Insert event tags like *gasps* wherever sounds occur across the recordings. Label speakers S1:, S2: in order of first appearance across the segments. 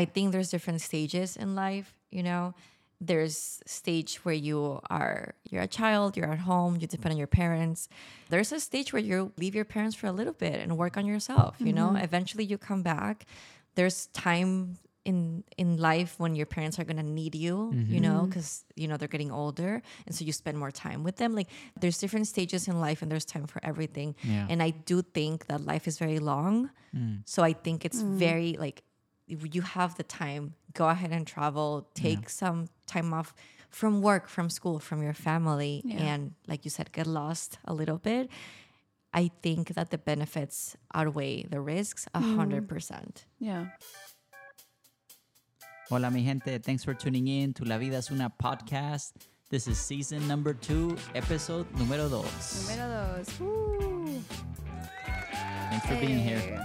S1: I think there's different stages in life, you know. There's stage where you are you're a child, you're at home, you depend on your parents. There's a stage where you leave your parents for a little bit and work on yourself, you know. Mm-hmm. Eventually you come back. There's time in in life when your parents are gonna need you, you know, mm-hmm. because you know they're getting older, and so you spend more time with them. Like there's different stages in life, and there's time for everything.
S2: Yeah.
S1: And I do think that life is very long, mm. so I think it's mm. very like you have the time. Go ahead and travel. Take some time off from work, from school, from your family, and like you said, get lost a little bit. I think that the benefits outweigh the risks a mm-hmm. hundred percent.
S3: Yeah.
S2: Hola, mi gente. Thanks for tuning in to La Vida es una podcast. This is season number two, episode número dos.
S3: Número dos. Woo.
S2: Thanks for being here.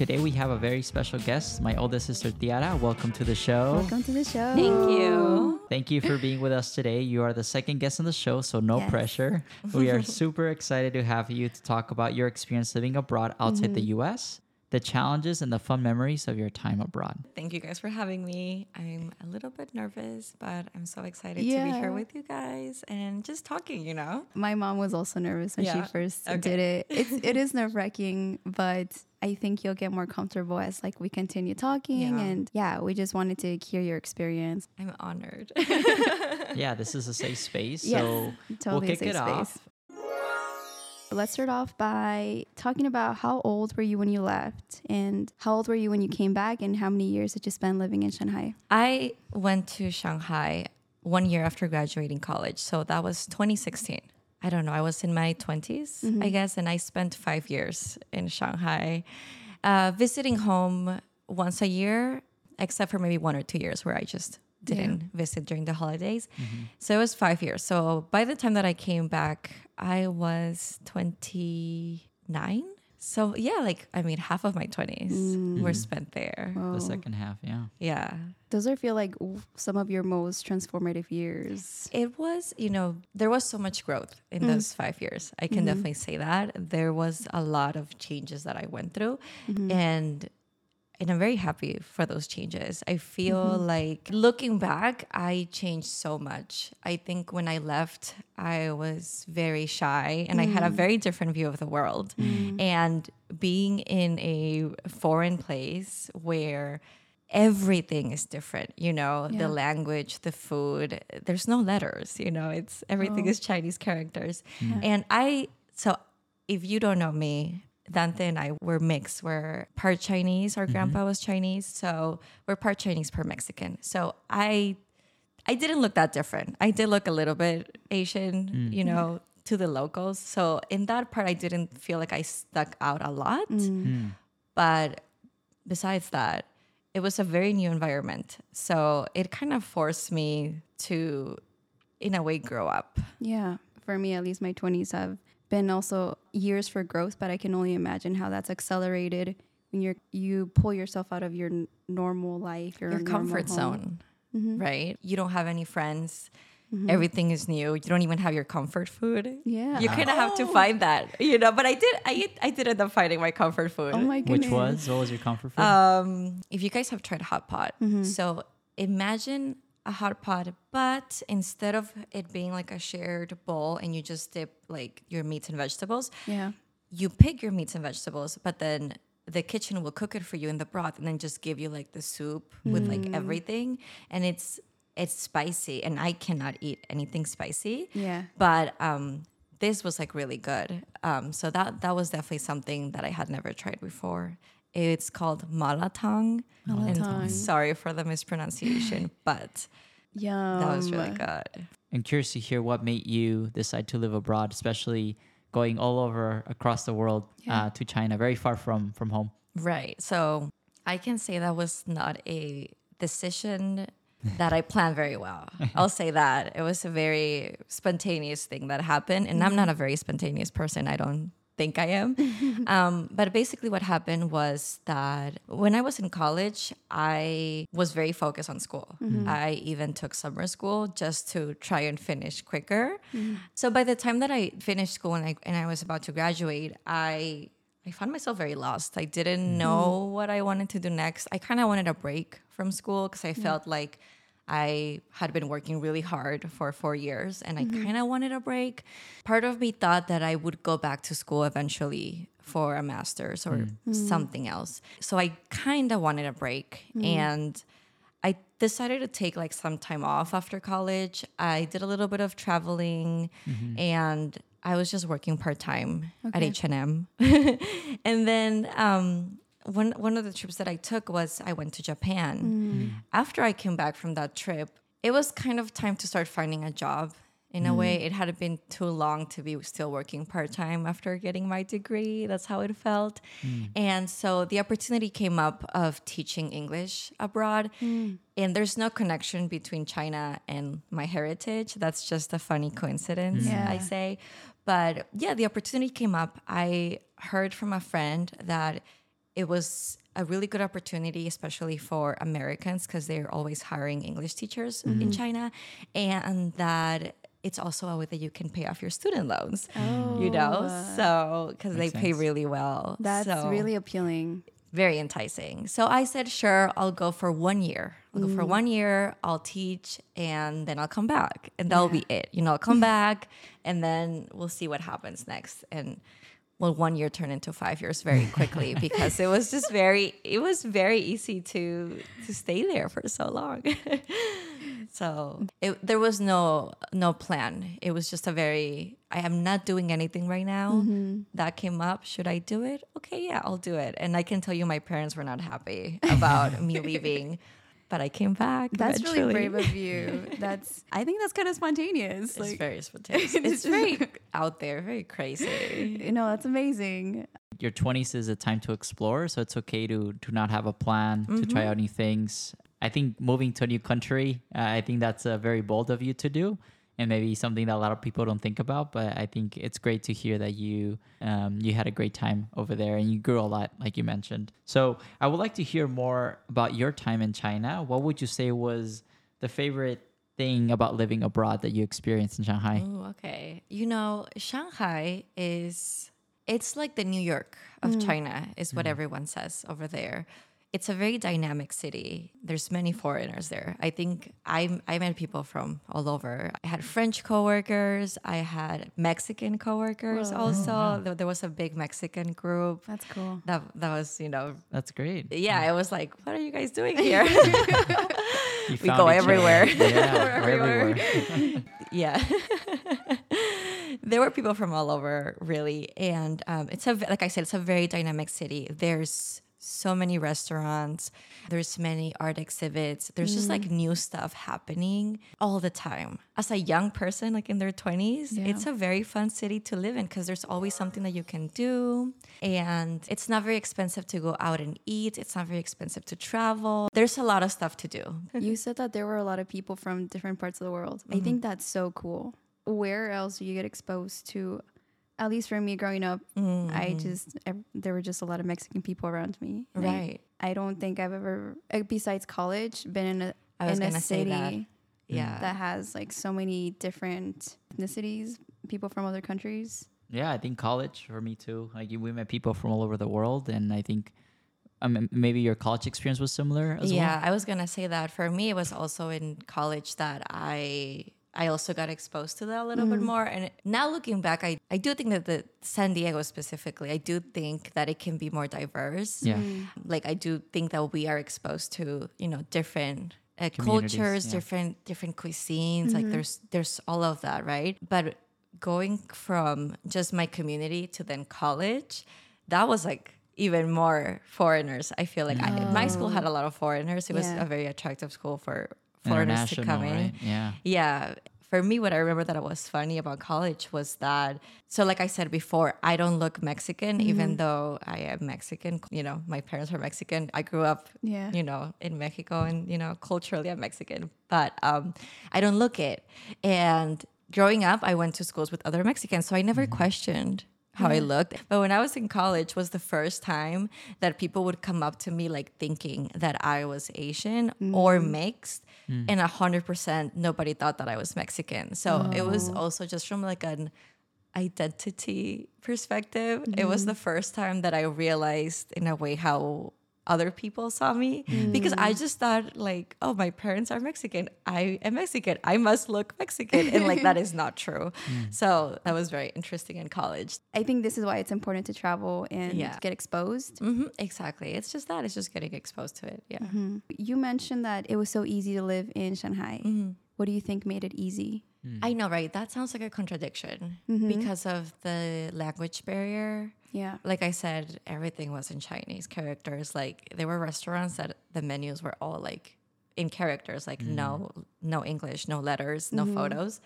S2: Today we have a very special guest, my oldest sister Tiara. Welcome to the show.
S3: Welcome to the show.
S1: Thank you.
S2: Thank you for being with us today. You are the second guest on the show, so no
S3: Yes.
S2: pressure. We are *laughs* super excited to have you to talk about your experience living abroad outside the
S3: Mm-hmm.
S2: US, the challenges and the fun memories of your time abroad.
S1: Thank you guys for having me. I'm a little bit nervous, but I'm so excited to be here with you guys and just talking, you know?
S3: My mom was also nervous when
S1: Yeah?
S3: she first
S1: Okay.
S3: did it. It's it is *laughs* nerve wracking, but I think you'll get more comfortable as like we continue talking
S1: Yeah.
S3: and yeah, we just wanted to hear your experience.
S1: I'm honored. *laughs*
S2: Yeah, this is a safe space,
S3: Yes,
S2: so we'll
S3: totally
S2: kick
S3: safe
S2: space. off.
S3: Let's start off by talking about how old were you when you left and how old were you when you came back and how many years did you spend living in Shanghai?
S1: I went to Shanghai one year after graduating college. So that was 2016. I don't know. I was in my 20s, I guess, and I spent five years in Shanghai, uh, visiting home once a year, except for maybe one or two years where I just didn't visit during the holidays. So it was five years. So by the time that I came back, I was 29. So yeah, like, I mean, half of my 20s were mm. spent there.
S2: The second half, yeah.
S1: Yeah.
S3: Those are feel like some of your most transformative years.
S1: It was, you know, there was so much growth in mm. those five years. I can mm-hmm. definitely say that. There was a lot of changes that I went through. Mm-hmm. And and I'm very happy for those changes. I feel mm-hmm. like looking back, I changed so much. I think when I left, I was very shy and I had a mm. very different view of the world. Mm. And being in a foreign place where everything is different, you know,
S3: Yeah.
S1: the language, the food, there's no letters, you know, it's everything oh. is Chinese characters. And I, so if you don't know me, Dante and I were mixed. We're part Chinese. Our mm-hmm. grandpa was Chinese, so we're part Chinese, part Mexican. So I, I didn't look that different. I did look a little bit Asian, mm. you know, to the locals. So in that part, I didn't feel like I stuck out a lot. Mm. Hmm. But besides that, it was a very new environment. So it kind of forced me to, in a way, grow up.
S3: Yeah. For me, at least my 20s have been also years for growth, but I can only imagine how that's accelerated when you're you pull yourself out of your n- normal life, your,
S1: your comfort
S3: home.
S1: zone,
S3: Mm-hmm.
S1: right? You don't have any friends. Everything is new. You don't even have your comfort food.
S3: Yeah.
S1: You kind of have to find that, you know. But I did, I, I did end up finding my comfort food.
S3: Oh my goodness.
S2: Which was? What was your comfort food?
S1: Um, if you guys have tried hot pot,
S3: Mm-hmm.
S1: so imagine a hot pot, but instead of it being like a shared bowl and you just dip like your meats and vegetables,
S3: Yeah.
S1: you pick your meats and vegetables, but then the kitchen will cook it for you in the broth and then just give you like the soup with
S3: Mm.
S1: like everything. And it's it's spicy and I cannot eat anything spicy.
S3: Yeah.
S1: But um this was like really good. Um so that that was definitely something that I had never tried before. It's called malatang.
S3: Malatang.
S1: And sorry for the mispronunciation, *laughs* but
S3: Yum.
S1: that was really good.
S2: I'm curious to hear what made you decide to live abroad, especially going all over across the world uh, to China, very far from from home.
S1: Right. So I can say that was not a decision that I planned very well. *laughs* I'll say that. It was a very spontaneous thing that happened. And I'm not a very spontaneous person. I don't think I am. *laughs* um, but basically, what happened was that when I was in college, I was very focused on school. Mm-hmm. I even took summer school just to try and finish quicker. Mm-hmm. So by the time that I finished school and I, and I was about to graduate, I I found myself very lost. I didn't mm-hmm. know what I wanted to do next. I kind of wanted a break from school because I felt like I had been working really hard for four years and I mm-hmm. kind of wanted a break. Part of me thought that I would go back to school eventually for a master's or mm. Mm. something else. So I kind of wanted a break mm-hmm. and I decided to take like some time off after college. I did a little bit of traveling mm-hmm. and I was just working part time at H&M. *laughs* and then um one one of the trips that I took was I went to Japan. Mm. After I came back from that trip, it was kind of time to start finding a job. In a mm. way, it hadn't been too long to be still working part time after getting my degree. That's how it felt. Mm. And so the opportunity came up of teaching English abroad. And there's no connection between China and my heritage. That's just a funny coincidence,
S3: Yeah.
S1: I say. But yeah, the opportunity came up. I heard from a friend that it was a really good opportunity, especially for Americans, because they're always hiring English teachers in China, and that it's also a way that you can pay off your student loans. You know, so because they
S2: Makes
S1: pay really well.
S3: That's
S1: So-
S3: really appealing.
S1: very enticing. So I said, sure, I'll go for one year. I'll go for
S3: Mm.
S1: one year, I'll teach, and then I'll come back. And that'll be it. You know, I'll come *laughs* back and then we'll see what happens next. And well, one year turned into five years very quickly *laughs* because it was just very it was very easy to to stay there for so long. *laughs* so it, there was no no plan. It was just a very I am not doing anything right now. Mm-hmm. That came up. Should I do it? Okay, yeah, I'll do it. And I can tell you, my parents were not happy about me *laughs* leaving, but I came back.
S3: That's really
S1: eventually.
S3: brave of you. *laughs* That's I think that's kind of spontaneous.
S1: It's
S3: Like
S1: very *laughs* spontaneous.
S3: It's
S1: It's very out there, very crazy. *laughs*
S3: you know, that's amazing.
S2: Your 20s is a time to explore, so it's okay to to not have a plan, to try out new things. I think moving to a new country, uh, I think that's uh, very bold of you to do, and maybe something that a lot of people don't think about. But I think it's great to hear that you um, you had a great time over there and you grew a lot, like you mentioned. So I would like to hear more about your time in China. What would you say was the favorite thing about living abroad that you experienced in Shanghai?
S1: Ooh, okay. You know, Shanghai is it's like the New York of China is what everyone says over there. It's a very dynamic city. There's many foreigners there. I think I I met people from all over. I had French coworkers. I had Mexican coworkers also. There, there was a big Mexican group.
S3: That's cool.
S1: That that was you know
S2: That's great.
S1: yeah. I was like, what are you guys doing *laughs* here? We go everywhere.
S2: Yeah, *laughs*
S1: We're
S2: we're
S1: everywhere.
S2: everywhere. *laughs*
S1: yeah there were people from all over really and um, it's a like i said it's a very dynamic city there's so many restaurants there's many art exhibits there's just like mm. new stuff happening all the time as a young person like in their 20s
S3: Yeah.
S1: it's a very fun city to live in because there's always something that you can do and it's not very expensive to go out and eat it's not very expensive to travel there's a lot of stuff to do *laughs*
S3: you said that there were a lot of people from different parts of the world. I mm-hmm. think that's so cool. Where else do you get exposed to? At least for me, growing up, I just ev- there were just a lot of Mexican people around me. And I-
S1: Right.
S3: I, don't think I've ever, uh, besides college, been in a
S1: I was
S3: in a
S1: gonna say
S3: city
S1: that. yeah
S3: that has like so many different ethnicities, people from other countries.
S2: Yeah, I think college for me too. Like we met people from all over the world, and I think um, maybe your college experience was similar as
S1: yeah,
S2: well.
S1: I was gonna say that. For me, it was also in college that I I also got exposed to that a little bit mm-hmm. more. And now looking back, I, I do think that the San Diego specifically, I do think that it can be more diverse.
S2: Yeah. Mm-hmm.
S1: Like I do think that we are exposed to you know different. Uh, cultures,
S2: yeah.
S1: different different cuisines, like mm-hmm. there's there's all of that, right? But going from just my community to then college, that was like even more foreigners. I feel like I, my school had oh. a lot of foreigners. It was a very attractive school for foreigners to come in.
S2: right? Yeah.
S1: Yeah. For me, what I remember that was funny about college was that, so like I said before, I don't look Mexican, even though I am Mexican. You know, my parents are Mexican. I grew up,
S3: Yeah.
S1: you know, in Mexico and, you know, culturally I'm Mexican, but um, I don't look it. And growing up, I went to schools with other Mexicans. So I never questioned how I mm-hmm. looked. But when I was in college was the first time that people would come up to me like thinking that I was Asian or mm. mixed. Mm. And a hundred percent nobody thought that I was Mexican. So it was oh. also just from like an identity perspective. It was mm-hmm. the first time that I realized in a way how other people saw me because I mm. just thought like, oh, my parents are Mexican. I am Mexican. I must look Mexican. And like that *laughs* is not true. Mm. So that was very interesting in college.
S3: I think this is why it's important to travel and
S1: Yeah.
S3: get exposed.
S1: hmm exactly. It's just that. It's just getting exposed to it. Yeah. Mm-hmm.
S3: You mentioned that it was so easy to live in Shanghai. Mm-hmm. What do you think made it easy? Hmm.
S1: I know, right? That sounds like a contradiction mm-hmm. because of the language barrier.
S3: Yeah.
S1: Like I said, everything was in Chinese characters. Like there were restaurants that the menus were all like in characters, like no hmm. no English, no letters, no mm-hmm. photos.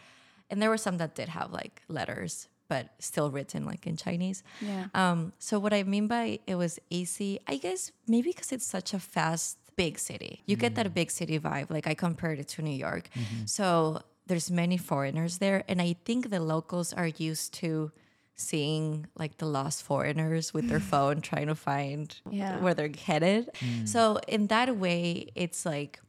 S1: And there were some that did have like letters, but still written like in Chinese.
S3: Yeah.
S1: Um, so what I mean by it was easy, I guess maybe because it's such a fast, big city. You get that hmm. big city vibe. Like I compared it to New York. Mm-hmm. So there's many foreigners there, and I think the locals are used to seeing like the lost foreigners with their *laughs* phone trying to find
S3: Yeah.
S1: where they're headed. Mm. So in that way, it's like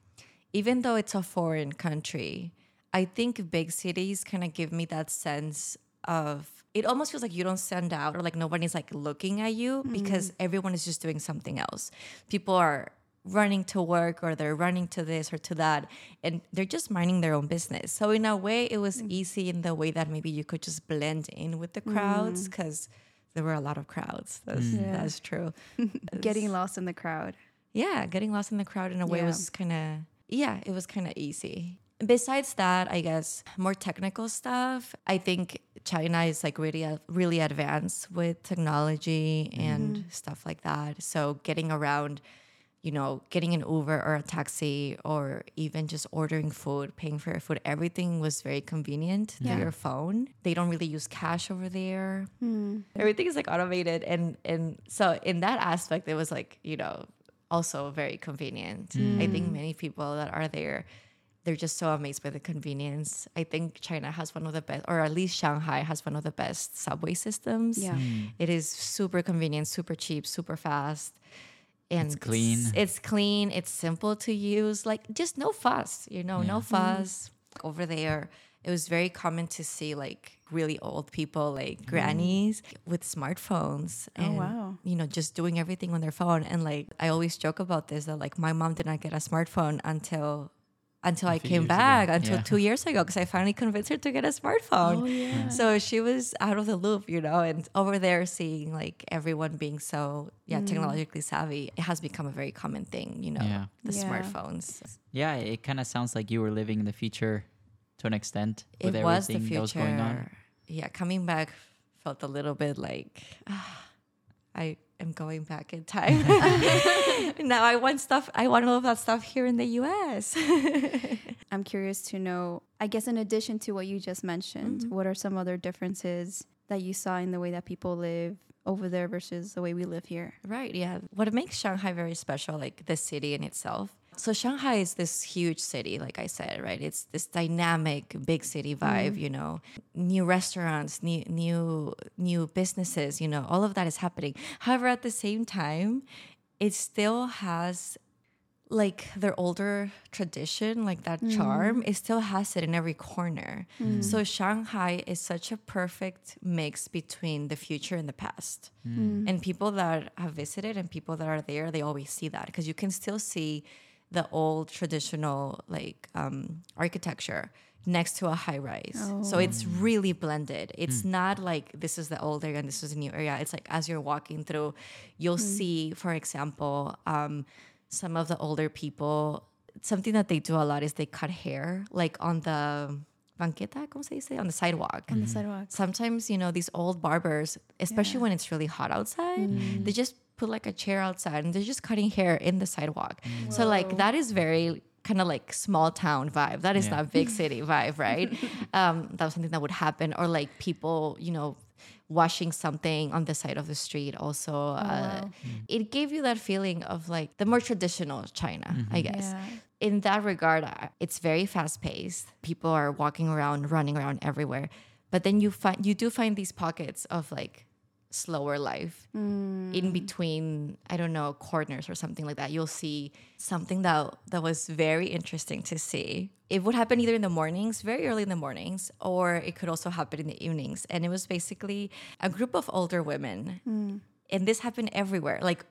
S1: even though it's a foreign country, I think big cities kind of give me that sense of it almost feels like you don't stand out or like nobody's like looking at you mm. because everyone is just doing something else. People are running to work or they're running to this or to that and they're just minding their own business. So in a way it was mm. easy in the way that maybe you could just blend in with the crowds mm. cuz there were a lot of crowds. That's mm.
S3: Yeah.
S1: that's true. *laughs*
S3: Getting lost in the crowd.
S1: yeah, getting lost in the crowd in a way
S3: Yeah.
S1: was kind of yeah, it was kind of easy. Besides that, I guess more technical stuff. I think China is like really uh, really advanced with technology and mm-hmm. stuff like that. So getting around, you know, getting an Uber or a taxi or even just ordering food, paying for your food, everything was very convenient
S3: Yeah.
S1: through your phone. They don't really use cash over there. Hmm. Everything is like automated and and so in that aspect it was like, you know, also very convenient. I hmm. think many people that are there they're just so amazed by the convenience. I think China has one of the best, or at least Shanghai has one of the best subway systems.
S3: Yeah.
S1: It is super convenient, super cheap, super fast. And
S2: It's clean.
S1: It's clean. It's simple to use. Like just no fuss, you know, no fuss over there. It was very common to see like really old people, like mm. grannies with smartphones.
S3: Oh,
S1: And,
S3: wow.
S1: You know, just doing everything on their phone. And like I always joke about this that like my mom did not get a smartphone until until I came
S2: years ago.
S1: back until
S2: Yeah.
S1: two years ago because I finally convinced her to get a smartphone.
S3: Oh, yeah.
S1: So she was out of the loop, you know, and over there seeing like everyone being so yeah
S3: Mm.
S1: technologically savvy, it has become a very common thing, you know,
S2: Yeah.
S1: the
S3: Yeah.
S1: smartphones.
S2: Yeah, it kind of sounds like you were living in the future to an extent
S1: It
S2: with
S1: was the
S2: everything that was going on.
S1: future. Yeah, coming back felt a little bit like ah, I am going back in time. *laughs* now I want stuff. I want all of that stuff here in the U.S. *laughs*
S3: I'm curious to know, I guess, in addition to what you just mentioned,
S1: Mm-hmm.
S3: what are some other differences that you saw in the way that people live over there versus the way we live here?
S1: Right, yeah. What makes Shanghai very special, like the city in itself. So Shanghai is this huge city, like I said, right? It's this dynamic big city vibe, mm-hmm. you know. New restaurants, new new new businesses, you know, all of that is happening. However, at the same time, it still has like their older tradition, like that mm-hmm. charm, it still has it in every corner. Mm-hmm. So Shanghai is such a perfect mix between the future and the past. And people that have visited and people that are there, they always see that because you can still see the old traditional like um, architecture next to a high rise. So it's really blended. It's not like this is the old area and this is the new area. It's like as you're walking through, you'll see, for example, um, some of the older people, something that they do a lot is they cut hair like on the banqueta, como se dice? On the sidewalk.
S3: On the sidewalk.
S1: Sometimes, you know, these old barbers, especially
S3: Yeah.
S1: when it's really hot outside, they just put like a chair outside and they're just cutting hair in the sidewalk. So like that is very kind of like small town vibe. That is
S2: Yeah.
S1: not big city vibe, right? *laughs* um, that was something that would happen. Or like people, you know, washing something on the side of the street also. uh,
S3: wow.
S1: It gave you that feeling of like the more traditional China, I guess
S3: Yeah.
S1: in that regard, it's very fast paced. People are walking around, running around everywhere. But then you find you do find these pockets of like slower life in mm. between i don't know corners or something like that. You'll see something that that was very interesting to see. It would happen either in the mornings very early in the mornings or it could also happen in the evenings. And it was basically a group of older women. Mm. And this happened everywhere like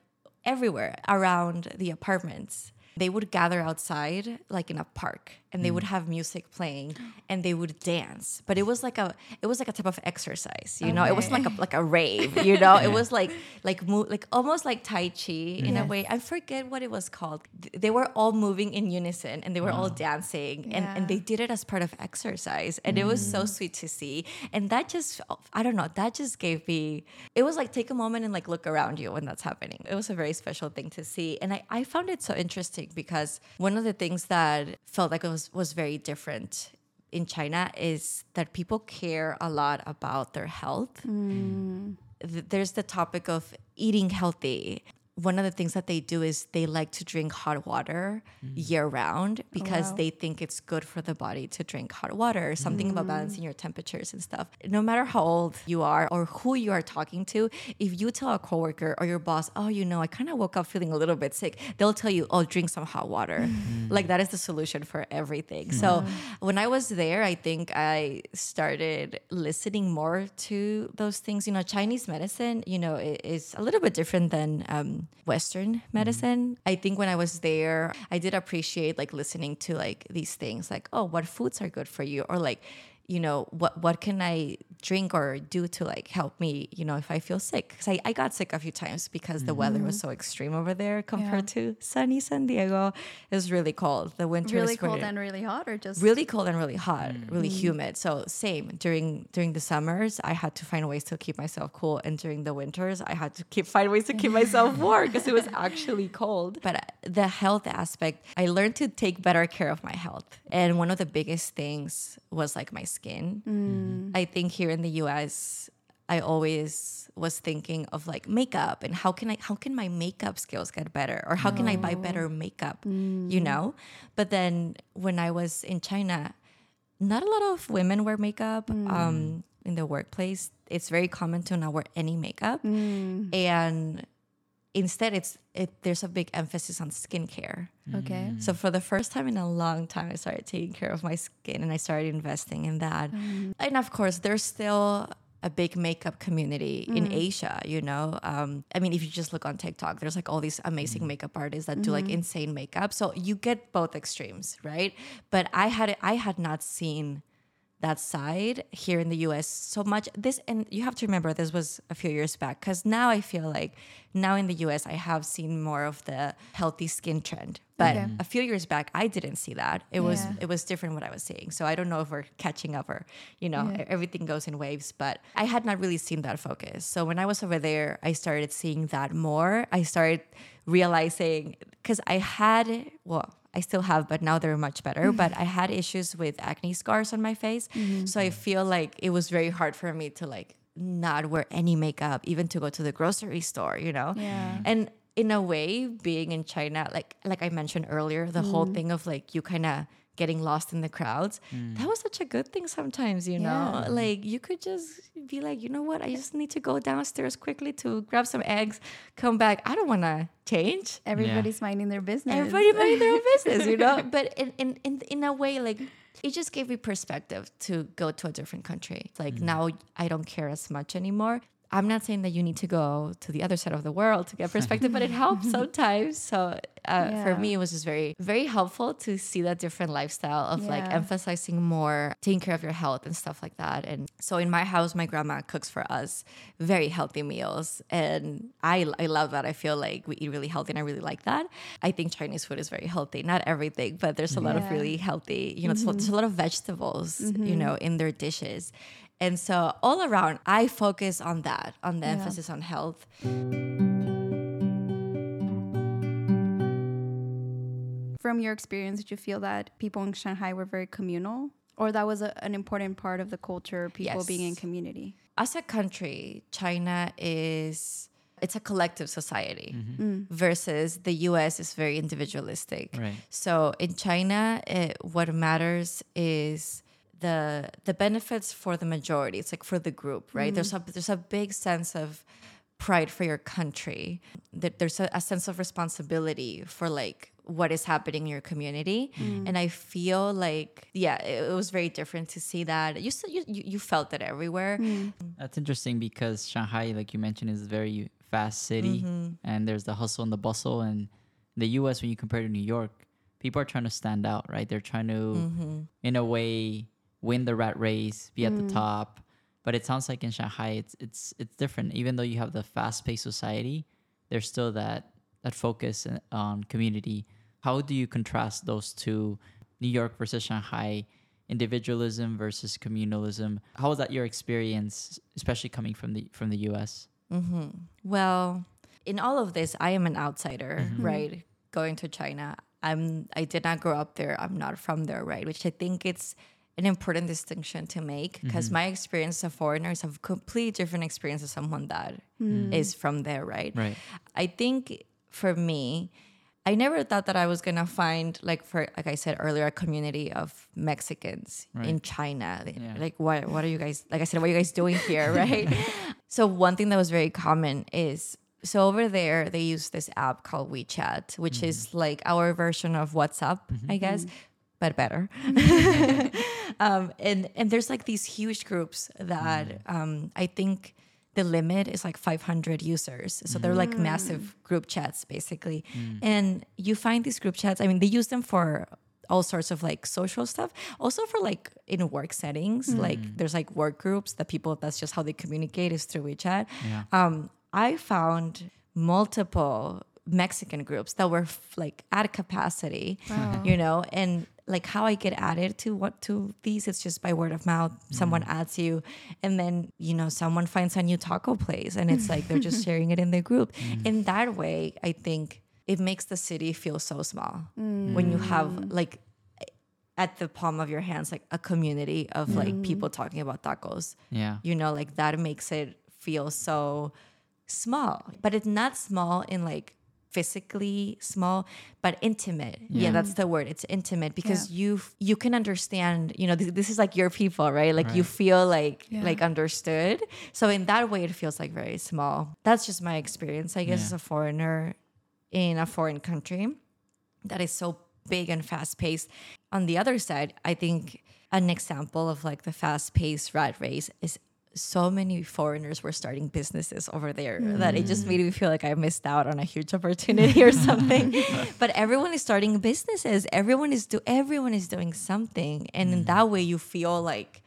S1: everywhere around the apartments. They would gather outside like in a park and they would mm. have music playing *gasps* and they would dance. But it was like a it was like a type of exercise you know? It wasn't like a like a rave you know? It *laughs* was like like mo- like almost like tai chi in a way. I forget what it was called. They were all moving in unison and they were all dancing and, and they did it as part of exercise and it was so mm. sweet to see. And that just i don't know that just gave me it was like take a moment and like look around you when that's happening. It was a very special thing to see. And i, I found it so interesting because one of the things that felt like it was, was very different in china is that people care a lot about their health mm. th- there's the topic of eating healthy. One of the things that they do is they like to drink hot water mm-hmm. year round oh, because
S3: wow.
S1: they think it's good for the body to drink hot water, something about mm-hmm. balancing your temperatures and stuff. No matter how old you are or who you are talking to, if you tell a coworker or your boss, oh, you know, I kind of woke up feeling a little bit sick, they'll tell you, oh, drink some hot water. Mm-hmm. Like that is the solution for everything. So when I was there, I think I started listening more to those things. You know, Chinese medicine, you know, is a little bit different than um, Western mm-hmm. medicine. I think when I was there, I did appreciate like listening to like these things, like, oh, what foods are good for you, or like, you know, what what can I drink or do to like help me, you know, if I feel sick? Because I, I got sick a few times because the weather was so extreme over there compared to sunny San Diego. It was really cold. The winters
S3: really cold and really hot, or just
S1: really cold and really hot, really humid. So same during during the summers, I had to find ways to keep myself cool, and during the winters, I had to keep find ways to keep *laughs* myself warm because it was actually cold. But uh, the health aspect, I learned to take better care of my health, and one of the biggest things was like my skin. Mm. I think here in the U.S. I always was thinking of like makeup and how can I how can my makeup skills get better or how can I buy better makeup, you mm. know? But then when I was in China, not a lot of women wear makeup mm. um, in the workplace. It's very common to not wear any makeup, and instead, it's it, there's a big emphasis on skincare.
S3: okay. Mm.
S1: So for the first time in a long time, I started taking care of my skin and I started investing in that. Mm. And of course, there's still a big makeup community in mm. Asia, you know. Um, I mean, if you just look on TikTok, there's like all these amazing makeup artists that do like mm-hmm. insane makeup. So you get both extremes, right? But I had I had not seen that side here in the US so much. This and you have to remember this was a few years back because now I feel like now in the US I have seen more of the healthy skin trend. But
S3: Okay.
S1: a few years back I didn't see that. It was
S3: Yeah.
S1: it was different what I was seeing. So I don't know if we're catching up or you know
S3: Yeah.
S1: everything goes in waves. But I had not really seen that focus. So when I was over there, I started seeing that more. I started realizing because I had well. I still have, but now they're much better. But I had issues with acne scars on my face. Mm-hmm. So I feel like it was very hard for me to like not wear any makeup, even to go to the grocery store, you know?
S3: Yeah.
S1: And in a way, being in China, like like I mentioned earlier, the whole mm-hmm. thing of like you kind of getting lost in the crowds, mm. that was such a good thing sometimes, you know?
S3: Yeah.
S1: Like you could just be like, you know what, I just need to go downstairs quickly to grab some eggs, come back. I don't want to change.
S3: Everybody's minding their business.
S1: Everybody *laughs* minding their own business, you know? *laughs* But in, in, in, in a way, like, it just gave me perspective to go to a different country. Like, mm. now I don't care as much anymore. I'm not saying that you need to go to the other side of the world to get perspective, but it *laughs* helps sometimes. So uh, for me, it was just very, very helpful to see that different lifestyle of like emphasizing more taking care of your health and stuff like that. And so in my house, my grandma cooks for us very healthy meals. And I, I love that. I feel like we eat really healthy and I really like that. I think Chinese food is very healthy. Not everything, but there's a lot of really healthy, you know, there's a- there's a lot of vegetables, you know, in their dishes. And so all around, I focus on that, on the
S3: Yeah.
S1: emphasis on health.
S3: From your experience, did you feel that people in Shanghai were very communal? Or that was a, an important part of the culture, people being in community?
S1: as a country, China is it's a collective society mm-hmm. mm. versus the US is very individualistic.
S2: Right.
S1: So in China, it, what matters is the the benefits for the majority. It's like for the group, right? There's a there's a big sense of pride for your country. That there's a, a sense of responsibility for like what is happening in your community, and I feel like yeah, it, it was very different to see that. You s- you you you felt it everywhere.
S2: That's interesting because Shanghai, like you mentioned, is a very fast city
S1: Mm-hmm.
S2: and there's the hustle and the bustle. And the US, when you compare to New York, people are trying to stand out, right? They're trying to,
S1: Mm-hmm.
S2: in a way, win the rat race, be at the mm. top. But it sounds like in Shanghai, it's it's it's different. Even though you have the fast paced society, there's still that that focus uh, on community. How do you contrast those two, New York versus Shanghai? individualism versus communalism how was that your experience especially coming from the from the us mm-hmm.
S1: Well, in all of this, I am an outsider, mm-hmm. right? Going to China, I'm I did not grow up there. I'm not from there, right? Which I think it's an important distinction to make because mm-hmm. my experience of foreigners have a completely different experience of someone that mm. is from there, right?
S2: Right.
S1: I think for me, I never thought that I was gonna find like for like I said earlier, a community of Mexicans in China.
S2: Yeah.
S1: Like what what are you guys like I said, what are you guys doing here, *laughs* right? so one thing that was very common is so over there they use this app called WeChat, which mm. is like our version of WhatsApp, mm-hmm. I guess, mm. but better. *laughs* *laughs* um, and and there's like these huge groups that um, I think the limit is like 500 users. So they're like massive group chats basically. And you find these group chats, I mean, they use them for all sorts of like social stuff. Also for like in work settings, like there's like work groups that people, that's just how they communicate is through WeChat.
S2: Yeah.
S1: Um, I found multiple Mexican groups that were like at capacity, you know, and like how I get added to what to these, it's just by word of mouth. Someone mm. adds you, and then you know someone finds a new taco place, and it's like they're just *laughs* sharing it in the group. Mm. In that way, I think it makes the city feel so small when you have mm. like at the palm of your hands like a community of like people talking about tacos.
S2: Yeah.
S1: You know like that makes it feel so small. But it's not small in like physically small but intimate. Yeah, that's the word. It's intimate because you you can understand you know this, this is like your people right? Like you feel like
S3: Yeah.
S1: like understood. So in that way it feels like very small. That's just my experience i guess
S2: Yeah.
S1: as a foreigner in a foreign country that is so big and fast paced. On the other side, I think an example of like the fast paced rat race is so many foreigners were starting businesses over there that it just mm. made me feel like I missed out on a huge opportunity or something. *laughs* but everyone is starting businesses. Everyone is do everyone is doing something. And in that way you feel like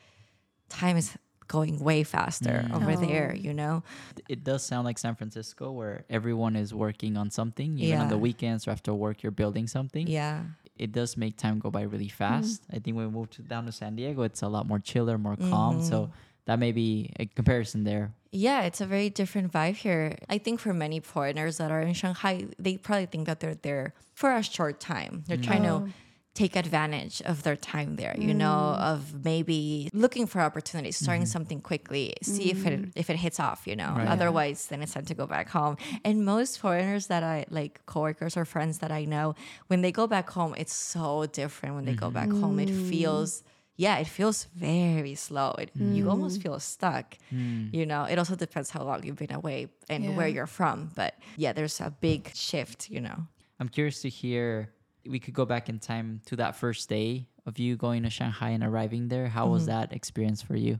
S1: time is going way faster mm. over there, you know?
S2: it does sound like san francisco where everyone is working on something even on the weekends or after work you're building something
S1: Yeah.
S2: it does make time go by really mm-hmm. fast i think when we moved to, down to san diego it's a lot more chiller more calm so mm-hmm. That may be a comparison there
S1: Yeah, it's a very different vibe here. I think for many foreigners that are in Shanghai, they probably think that they're there for a short time. They're trying to mm. take advantage of their time there, you know, mm. of maybe looking for opportunities, starting mm-hmm. something quickly, see if it mm. if it hits off, you know.
S2: Right.
S1: Otherwise, then it's time to go back home. And most foreigners that I like coworkers or friends that I know, when they go back home, it's so different when they go back home. It feels yeah, it feels very slow. It, You mm. almost feel stuck. Mm. You know, it also depends how long you've been away and
S3: Yeah.
S1: where you're from. But yeah, there's a big shift, you know.
S2: i'm curious to hear we could go back in time to that first day of you going to shanghai and arriving there how was mm-hmm. that experience for you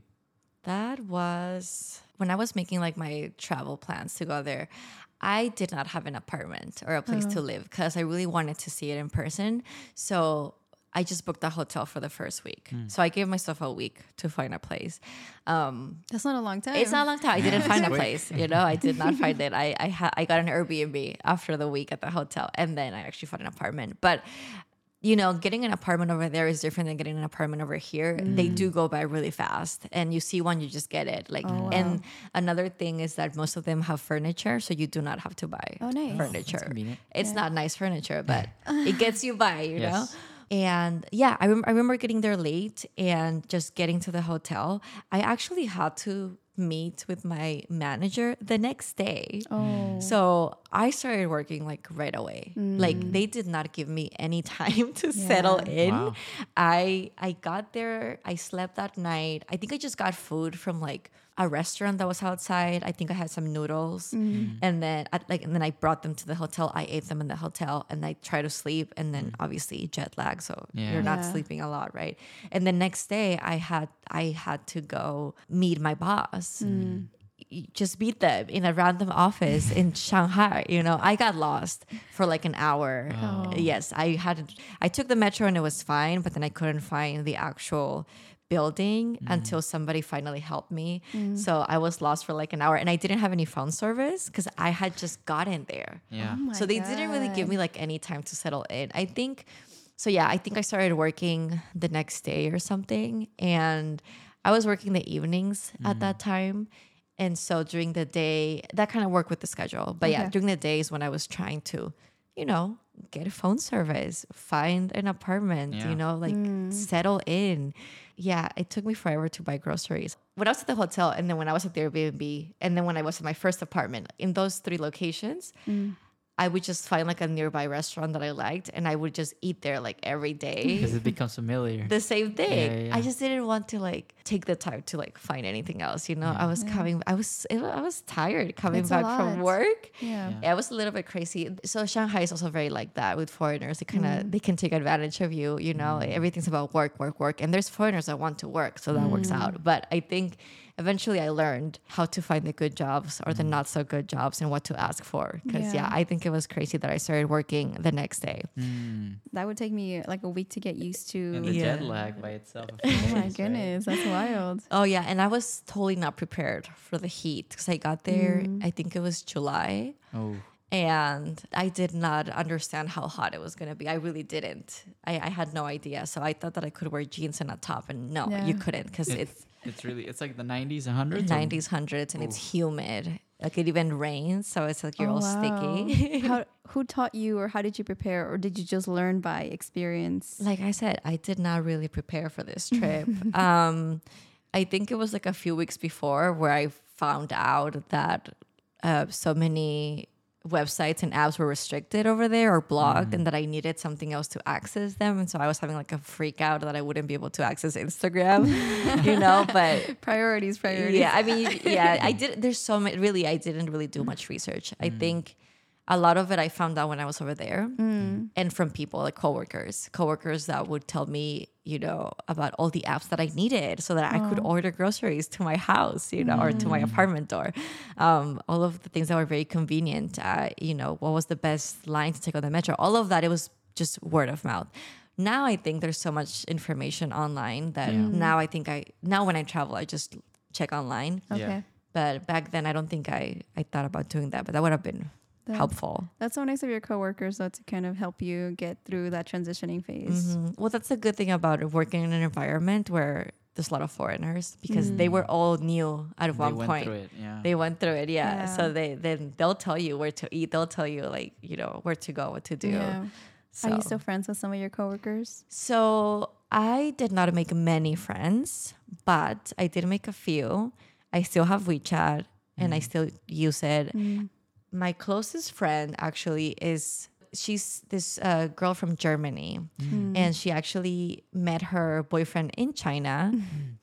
S1: That was when I was making like my travel plans to go there. I did not have an apartment or a place to oh. live because I really wanted to see it in person. So I just booked a hotel for the first week. So I gave myself a week to find a place. Um,
S3: That's not a long time.
S1: It's not a long time. I didn't find a *laughs* place. You know, I did not find it. I I, ha- I got an Airbnb after the week at the hotel, and then I actually found an apartment. But you know, getting an apartment over there is different than getting an apartment over here. They do go by really fast, and you see one, you just get it. Like, and another thing is that most of them have furniture, so you do not have to buy
S3: Oh, nice.
S1: furniture.
S2: convenient.
S1: It's not nice furniture, but *laughs* it gets you by. You
S2: Yes.
S1: know. And yeah, I, rem- I remember getting there late and just getting to the hotel. I actually had to meet with my manager the next day.
S3: Oh.
S1: So I started working like right away. Mm. Like they did not give me any *laughs* time to settle in.
S2: Wow.
S1: I I got there, I slept that night. I think I just got food from like a restaurant that was outside. I think I had some noodles. Mm-hmm. Mm-hmm. And then I, like and then I brought them to the hotel. I ate them in the hotel and I tried to sleep and then mm-hmm. obviously jet lag so
S2: Yeah.
S1: you're not
S3: Yeah.
S1: sleeping a lot, right? And the next day I had I had to go meet my boss mm. y- just meet them in a random office in *laughs* Shanghai. You know, I got lost for like an hour. Oh. Yes, I had. I took the metro and it was fine, but then I couldn't find the actual building mm. until somebody finally helped me. Mm. So I was lost for like an hour, and I didn't have any phone service because I had just gotten there.
S2: Yeah.
S3: Oh
S1: so they didn't really give me like any time to settle in. I think so yeah, I think I started working the next day or something and I was working the evenings at mm. that time. And so during the day, that kind of worked with the schedule. But yeah, during the days when I was trying to, you know, get a phone service, find an apartment,
S2: Yeah.
S1: you know, like mm. settle in. Yeah, it took me forever to buy groceries. When I was at the hotel and then when I was at the Airbnb and then when I was at my first apartment, in those three locations, mm. I would just find like a nearby restaurant that I liked and I would just eat there like every day. *laughs*
S2: Because it *laughs* becomes familiar.
S1: the same thing.
S2: Yeah, yeah,
S1: I just didn't want to like take the time to like find anything else. You know, I was coming, I was, I was tired coming
S3: It's
S1: back from work.
S3: Yeah.
S1: Yeah, it was a little bit crazy. So Shanghai is also very like that with foreigners. They kind of mm-hmm. they can take advantage of you. You know, mm-hmm. everything's about work, work, work. And there's foreigners that want to work, so that works mm-hmm. out. But I think eventually I learned how to find the good jobs or the not so good jobs and what to ask for. Because yeah.
S3: Yeah.
S1: I think it was crazy that I started working the next day.
S2: Mm.
S3: That would take me like a week to get used to.
S2: And the
S1: Yeah.
S2: jet lag by itself. *laughs*
S3: Oh my
S2: days, right?
S3: goodness, that's wild.
S1: Oh yeah, and I was totally not prepared for the heat because I got there. I think it was July.
S2: Oh.
S1: and I did not understand how hot it was gonna be. I really didn't. I, I had no idea. So I thought that I could wear jeans and a top, and no,
S3: Yeah.
S1: you couldn't because
S2: It-
S1: it's
S2: It's really, it's like the 90s and 100s.
S1: 90s, hundreds, and it's humid. Like it even rains, so it's like you're
S3: Oh,
S1: all sticky. *laughs*
S3: how, *laughs* who taught you, or how did you prepare, or did you just learn by experience?
S1: like I said, I did not really prepare for this *laughs* trip. um, I think it was like a few weeks before where I found out that uh, so many websites and apps were restricted over there or blocked mm-hmm. and that I needed something else to access them. And so I was having like a freak out that I wouldn't be able to access Instagram, *laughs* you know, but
S3: Priorities, priorities.
S1: yeah, I mean, yeah, I *laughs* did. There's so many. Really, I didn't really do much research. I mm. think a lot of it I found out when I was over there, and from people like coworkers, coworkers that would tell me, you know, about all the apps that I needed, so that I could order groceries to my house, you know, or to my apartment door. Um, all of the things that were very convenient. Uh, you know, what was the best line to take on the metro? All of that. It was just word of mouth. Now I think there's so much information online that
S2: Yeah.
S1: now I think I now when I travel I just check online.
S2: Yeah.
S3: Okay.
S1: But back then I don't think I I thought about doing that. But that would have been
S3: That-
S1: helpful.
S3: That's so nice of your coworkers, though, to kind of help you get through that transitioning phase.
S1: Mhm. Well, that's the good thing about working in an environment where there's a lot of foreigners because they mm. were all new at
S2: They
S1: one
S2: went
S1: point.
S2: through it. Yeah.
S1: They went through it, yeah.
S3: Yeah.
S1: So they then they'll tell you where to eat. They'll tell you like you know where to go, what to do.
S3: Yeah.
S1: So.
S3: Are you still friends with some of your coworkers?
S1: So I did not make many friends, but I did make a few. I still have WeChat and I mm. still use it. Mm. My closest friend actually is she's this uh, girl from Germany, and she actually met her boyfriend in China,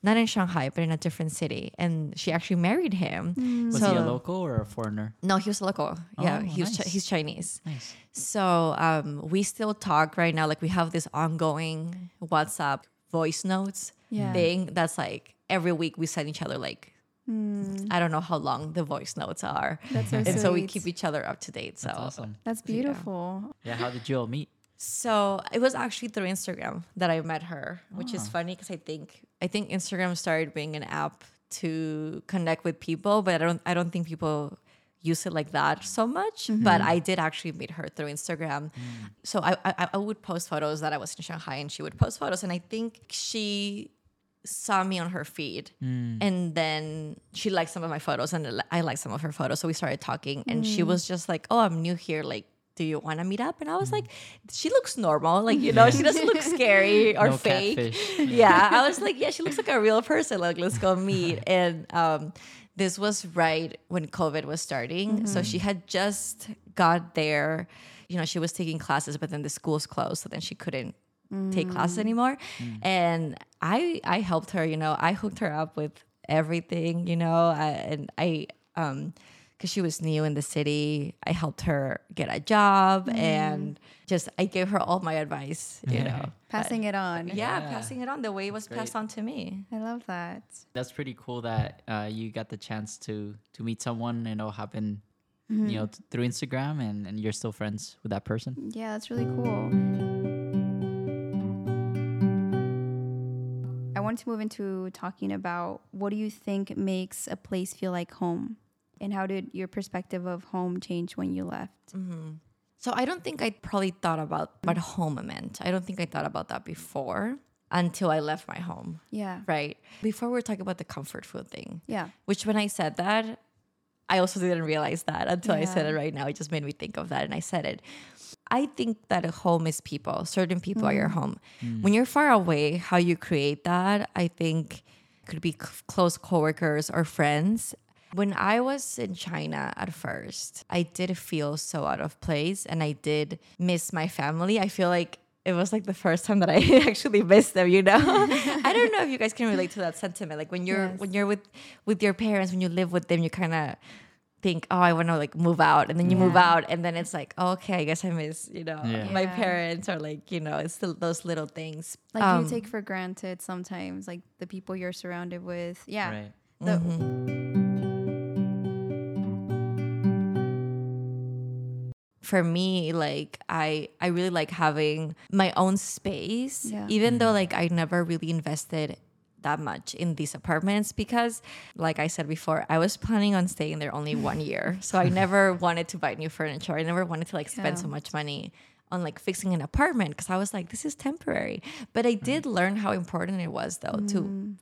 S1: not in Shanghai, but in a different city, and she actually married him.
S2: Was
S1: so,
S2: he a local or a foreigner?
S1: No, he was local. Yeah,
S2: Oh,
S1: he was Chi- he's Chinese.
S2: Nice.
S1: So um, we still talk right now. Like we have this ongoing WhatsApp voice notes
S3: Yeah.
S1: thing. That's like every week we send each other like
S3: Mm,
S1: I don't know how long the voice notes are,
S3: that's so *laughs*
S1: and
S3: sweet.
S1: so we keep each other up to date. So
S2: That's awesome.
S3: That's beautiful.
S2: Yeah. How did you all meet?
S1: so it was actually through Instagram that I met her, which is
S2: Oh.
S1: funny because I think I think Instagram started being an app to connect with people, but I don't I don't think people use it like that so much. Mm-hmm. But I did actually meet her through Instagram. Hmm. So I, I I would post photos that I was in Shanghai, and she would post photos, and I think she saw me on her feed mm. and then she liked some of my photos and I liked some of her photos so we started talking and she mm. was just like oh I'm new here like do you want to meet up? And I was mm. like, she looks normal. Like, you *laughs* know, she doesn't look scary *laughs* or
S2: No
S1: fake.
S2: catfish. *laughs*
S1: Yeah. I was like, yeah, she looks like a real person. Like, let's go meet. And um, this was right when COVID was starting. So she mm-hmm. had just got there. You know, she was taking classes, but then the schools closed. So then she couldn't take classes mm. anymore. Mm. And I I helped her, you know, I hooked her up with everything, you know, I, and I um because she was new in the city, I helped her get a job mm. and just I gave her all my advice, you know. *laughs*
S3: Passing it on.
S1: Yeah,
S2: Yeah.
S1: passing it on the way it was
S2: Great.
S1: passed on to me.
S3: I love that.
S2: That's pretty cool that uh, you got the chance to to meet someone and it all happened, you mm-hmm. know, th- through Instagram, and, and you're still friends with that person.
S3: Yeah, that's really cool. I want to move into talking about what do you think makes a place feel like home? And how did your perspective of home change when you left? Mm-hmm.
S1: So I don't think I probably thought about what home meant. I don't think I thought about that before until I left my home.
S3: Yeah.
S1: Right. Before we were talking about the comfort food thing.
S3: Yeah.
S1: Which when I said that, I also didn't realize that until I said it right now. It just made me think of that and I said it. I think that a home is people. Certain people are your mm. home. Mm. When you're far away, how you create that, I think could be c- close coworkers or friends. When I was in China at first, I did feel so out of place and I did miss my family. I feel like it was like the first time that I *laughs* actually missed them, you know. I don't know if you guys can relate to that sentiment. Like when you're
S3: Yes.
S1: when you're with with your parents, when you live with them, you kind of think, oh, I want to like move out, and then you move out, and then it's like, oh, okay, I guess I miss, you know,
S2: Yeah.
S1: my
S3: Yeah.
S1: parents, or like, you know, it's still those little things.
S3: Like
S1: Um,
S3: you take for granted sometimes, like the people you're surrounded with. Yeah.
S2: Right.
S3: The,
S1: for me like i i really like having my own space
S3: Yeah.
S1: even though like i never really invested that much in these apartments because like i said before i was planning on staying there only one year. So i *laughs* never wanted to buy new furniture. I never wanted to like spend
S3: Yeah.
S1: so much money on like fixing an apartment because i was like this is temporary. But i did mm. learn how important it was though to mm.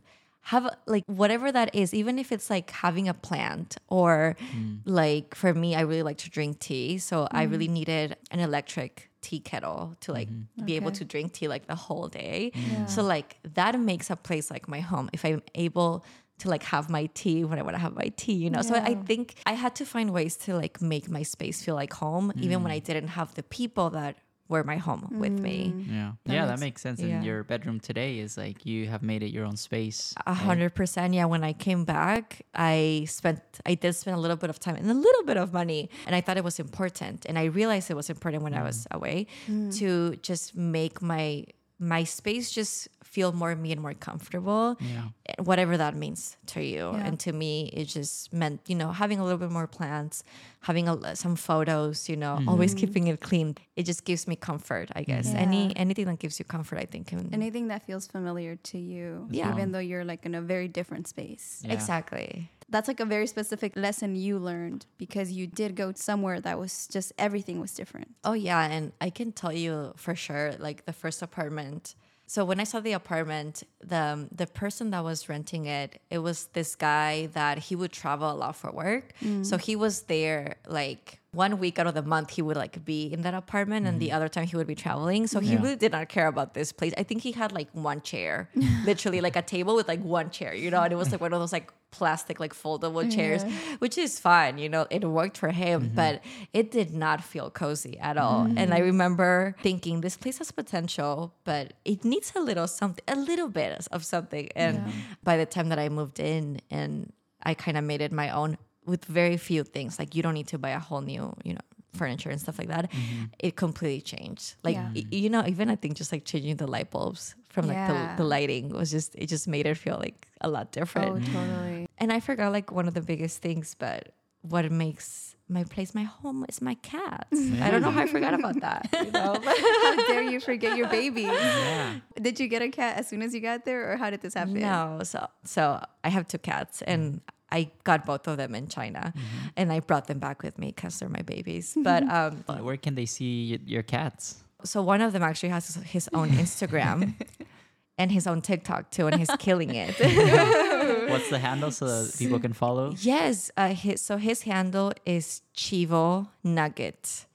S1: have like whatever that is even if it's like having a plant or mm. like for me i really like to drink tea. So i really needed an electric tea kettle to like mm-hmm. be able to drink tea like the whole day.
S3: Yeah.
S1: so like that makes a place like my home. If i'm able to like have my tea when i want to have my tea you know? So i think i had to find ways to like make my space feel like home even when mm. i didn't have the people that were my home with me mm.
S2: Yeah.
S1: That
S2: yeah,
S1: makes-
S2: that makes sense.
S1: yeah.
S2: And your bedroom today is like you have made it your own space.
S1: A hundred percent. Yeah. When I came back, I spent, I did spend a little bit of time and a little bit of money. And I thought it was important. And I realized it was important when I was mm. away mm. to just make my, my space just feel more me and more comfortable,
S2: Yeah.
S1: Eh, whatever that means to you.
S3: Yeah.
S1: And to me, it just meant, you know, having a little bit more plants, having a, some photos, you know, mm-hmm. always keeping it clean. It just gives me comfort, I guess.
S3: Yeah.
S1: Any, anything that gives you comfort, I think can.
S3: anything that feels familiar to you,
S1: Yeah.
S3: even though you're like in a very different space.
S2: Yeah.
S1: Exactly.
S3: That's like a very specific lesson you learned because you did go somewhere that was just everything was different.
S1: Oh yeah, and I can tell you for sure, like the first apartment. So when I saw the apartment, the um, the person that was renting it, it was this guy that he would travel a lot for work. Mm. So he was there like one week out of the month he would like be in that apartment and the mm-hmm. other time he would be traveling. So he
S2: Yeah.
S1: really did not care about this place. I think he had like one chair, *laughs* literally like a table with like one chair, you know, and it was like one of those like plastic like foldable chairs, which is fine, you know, it worked for him, mm-hmm. but it did not feel cozy at all. Mm-hmm. And I remember thinking this place has potential, but it needs a little something, a little bit of something. And
S3: Yeah.
S1: by the time that I moved in and I kind of made it my own with very few things, like you don't need to buy a whole new, you know, furniture and stuff like that. Mm-hmm. It completely changed. Like,
S3: Yeah.
S1: y- you know, even I think just like changing the light bulbs from like
S3: Yeah.
S1: the, the lighting was just, it just made it feel like a lot different.
S3: Oh, totally. *laughs*
S1: And I forgot like one of the biggest things, but what makes my place my home is my cats. I don't know how I forgot *laughs* about that. You *laughs* know?
S3: How dare you forget your baby?
S2: Yeah.
S3: Did you get a cat as soon as you got there, or how did this happen?
S1: no, so so I have two cats, and I got both of them in China, and I brought them back with me because they're my babies. But *laughs* um,
S2: Where can they see your cats?
S1: so one of them actually has his own Instagram. *laughs* And his own TikTok too, and he's killing it. *laughs*
S2: What's the handle so that people can follow?
S1: Yes, uh, his, so his handle is Chivo Nugget.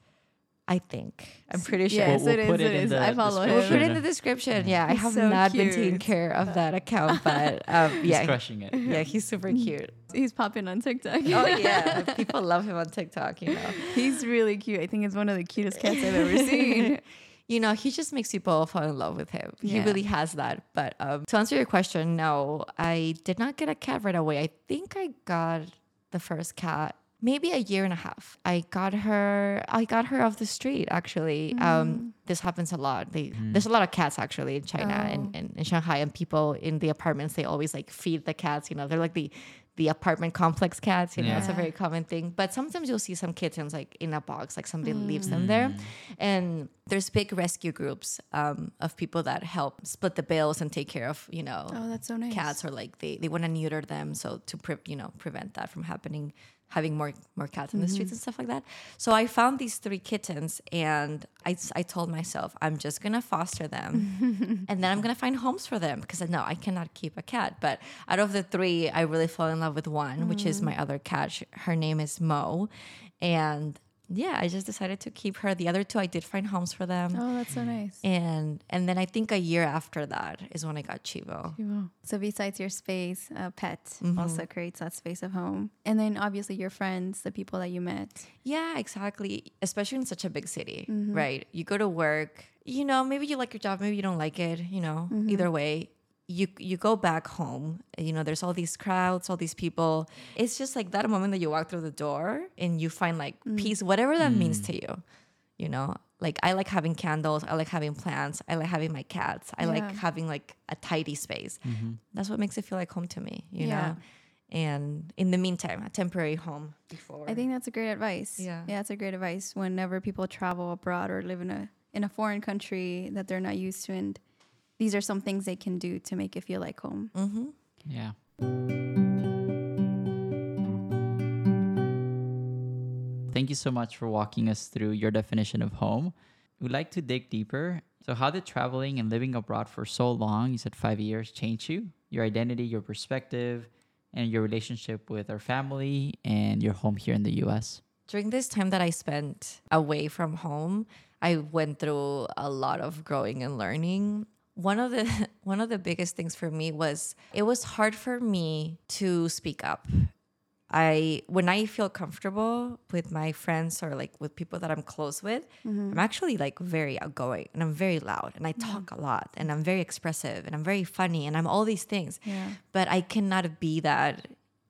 S1: I think. I'm pretty sure.
S3: Yes,
S2: We'll-
S3: it
S2: we'll
S3: is.
S2: put it
S3: It
S2: in the
S3: I follow
S1: We'll put it in the description. Yeah, I have
S3: so
S1: not been taking care of that account, but *laughs* um,
S2: He's
S1: yeah,
S2: crushing it.
S1: yeah, he's super cute.
S3: He's popping on TikTok.
S1: Oh *laughs* yeah, people love him on TikTok. You know,
S3: He's really cute. I think it's one of the cutest cats I've ever *laughs* seen.
S1: you know, he just makes people fall in love with him. He really has that. But um, to answer your question, no, I did not get a cat right away. I think I got the first cat maybe a year and a half. I got her. I got her off the street. Actually, um, this happens a lot. They, There's a lot of cats actually in China and, and in Shanghai, and people in the apartments they always like feed the cats. You know, they're like the the apartment complex cats. You know, it's a very common thing. But sometimes you'll see some kittens like in a box, like somebody leaves them there. And there's big rescue groups um, of people that help split the bills and take care of you know
S3: Oh, that's so nice.
S1: cats or like they, they want to neuter them so to pre- you know prevent that from happening having more more cats in the streets mm-hmm. and stuff like that. So i found these three kittens and I, I told myself i'm just gonna foster them *laughs* and then i'm gonna find homes for them because no i cannot keep a cat. But out of the three i really fell in love with one which is mm. my other cat. Her name is mo. And yeah i just decided to keep her the other two i did find homes for them
S3: Oh, that's so nice.
S1: and and then i think a year after that is when i got chivo
S3: So besides your space, a pet
S1: Mm-hmm.
S3: also creates that space of home. And then obviously your friends, the people that you met.
S1: Yeah, exactly. Especially in such a big city,
S3: Mm-hmm.
S1: right? You go to work, you know, maybe you like your job, maybe you don't like it, you know.
S3: Mm-hmm.
S1: Either way, you you go back home, you know, there's all these crowds, all these people. It's just like that moment that you walk through the door and you find like
S3: Mm.
S1: peace, whatever that means to you. You know, like I like having candles, I like having plants, I like having my cats. I like having like a tidy space. That's what makes it feel like home to me, you
S3: Yeah.
S1: know. And in the meantime, a temporary home before.
S3: I think that's a great advice.
S1: Yeah.
S3: Yeah, that's a great advice whenever people travel abroad or live in a in a foreign country that they're not used to and these are some things they can do to make it feel like home.
S1: Mm-hmm.
S2: Yeah. Thank you so much for walking us through your definition of home. We'd like to dig deeper. So, how did traveling and living abroad for so long, you said five years, change you? Your identity, your perspective, and your relationship with our family and your home here in the US?
S1: during this time that I spent away from home, I went through a lot of growing and learning. One of the *laughs* one of the biggest things for me was it was hard for me to speak up. I when I feel comfortable with my friends or like with people that I'm close with, mm-hmm. I'm actually like very outgoing and I'm very loud and I talk a lot and I'm very expressive and I'm very funny and I'm all these things.
S3: Yeah.
S1: But I cannot be that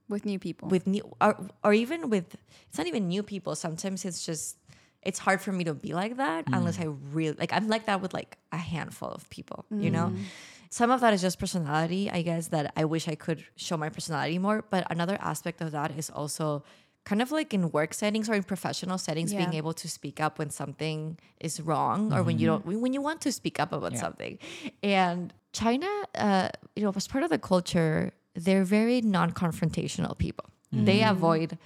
S3: With new people.
S1: with new or, or even with it's not even new people sometimes it's just it's hard for me to be like that unless mm. i really like i'm like that with like a handful of people you know? Mm. Some of that is just personality i guess that i wish i could show my personality more but another aspect of that is also kind of like in work settings or in professional settings being able to speak up when something is wrong or when you mm-hmm. don't when you want to speak up about
S2: Yeah.
S1: something. And china uh, you know as part of the culture they're very non-confrontational people. They mm. avoid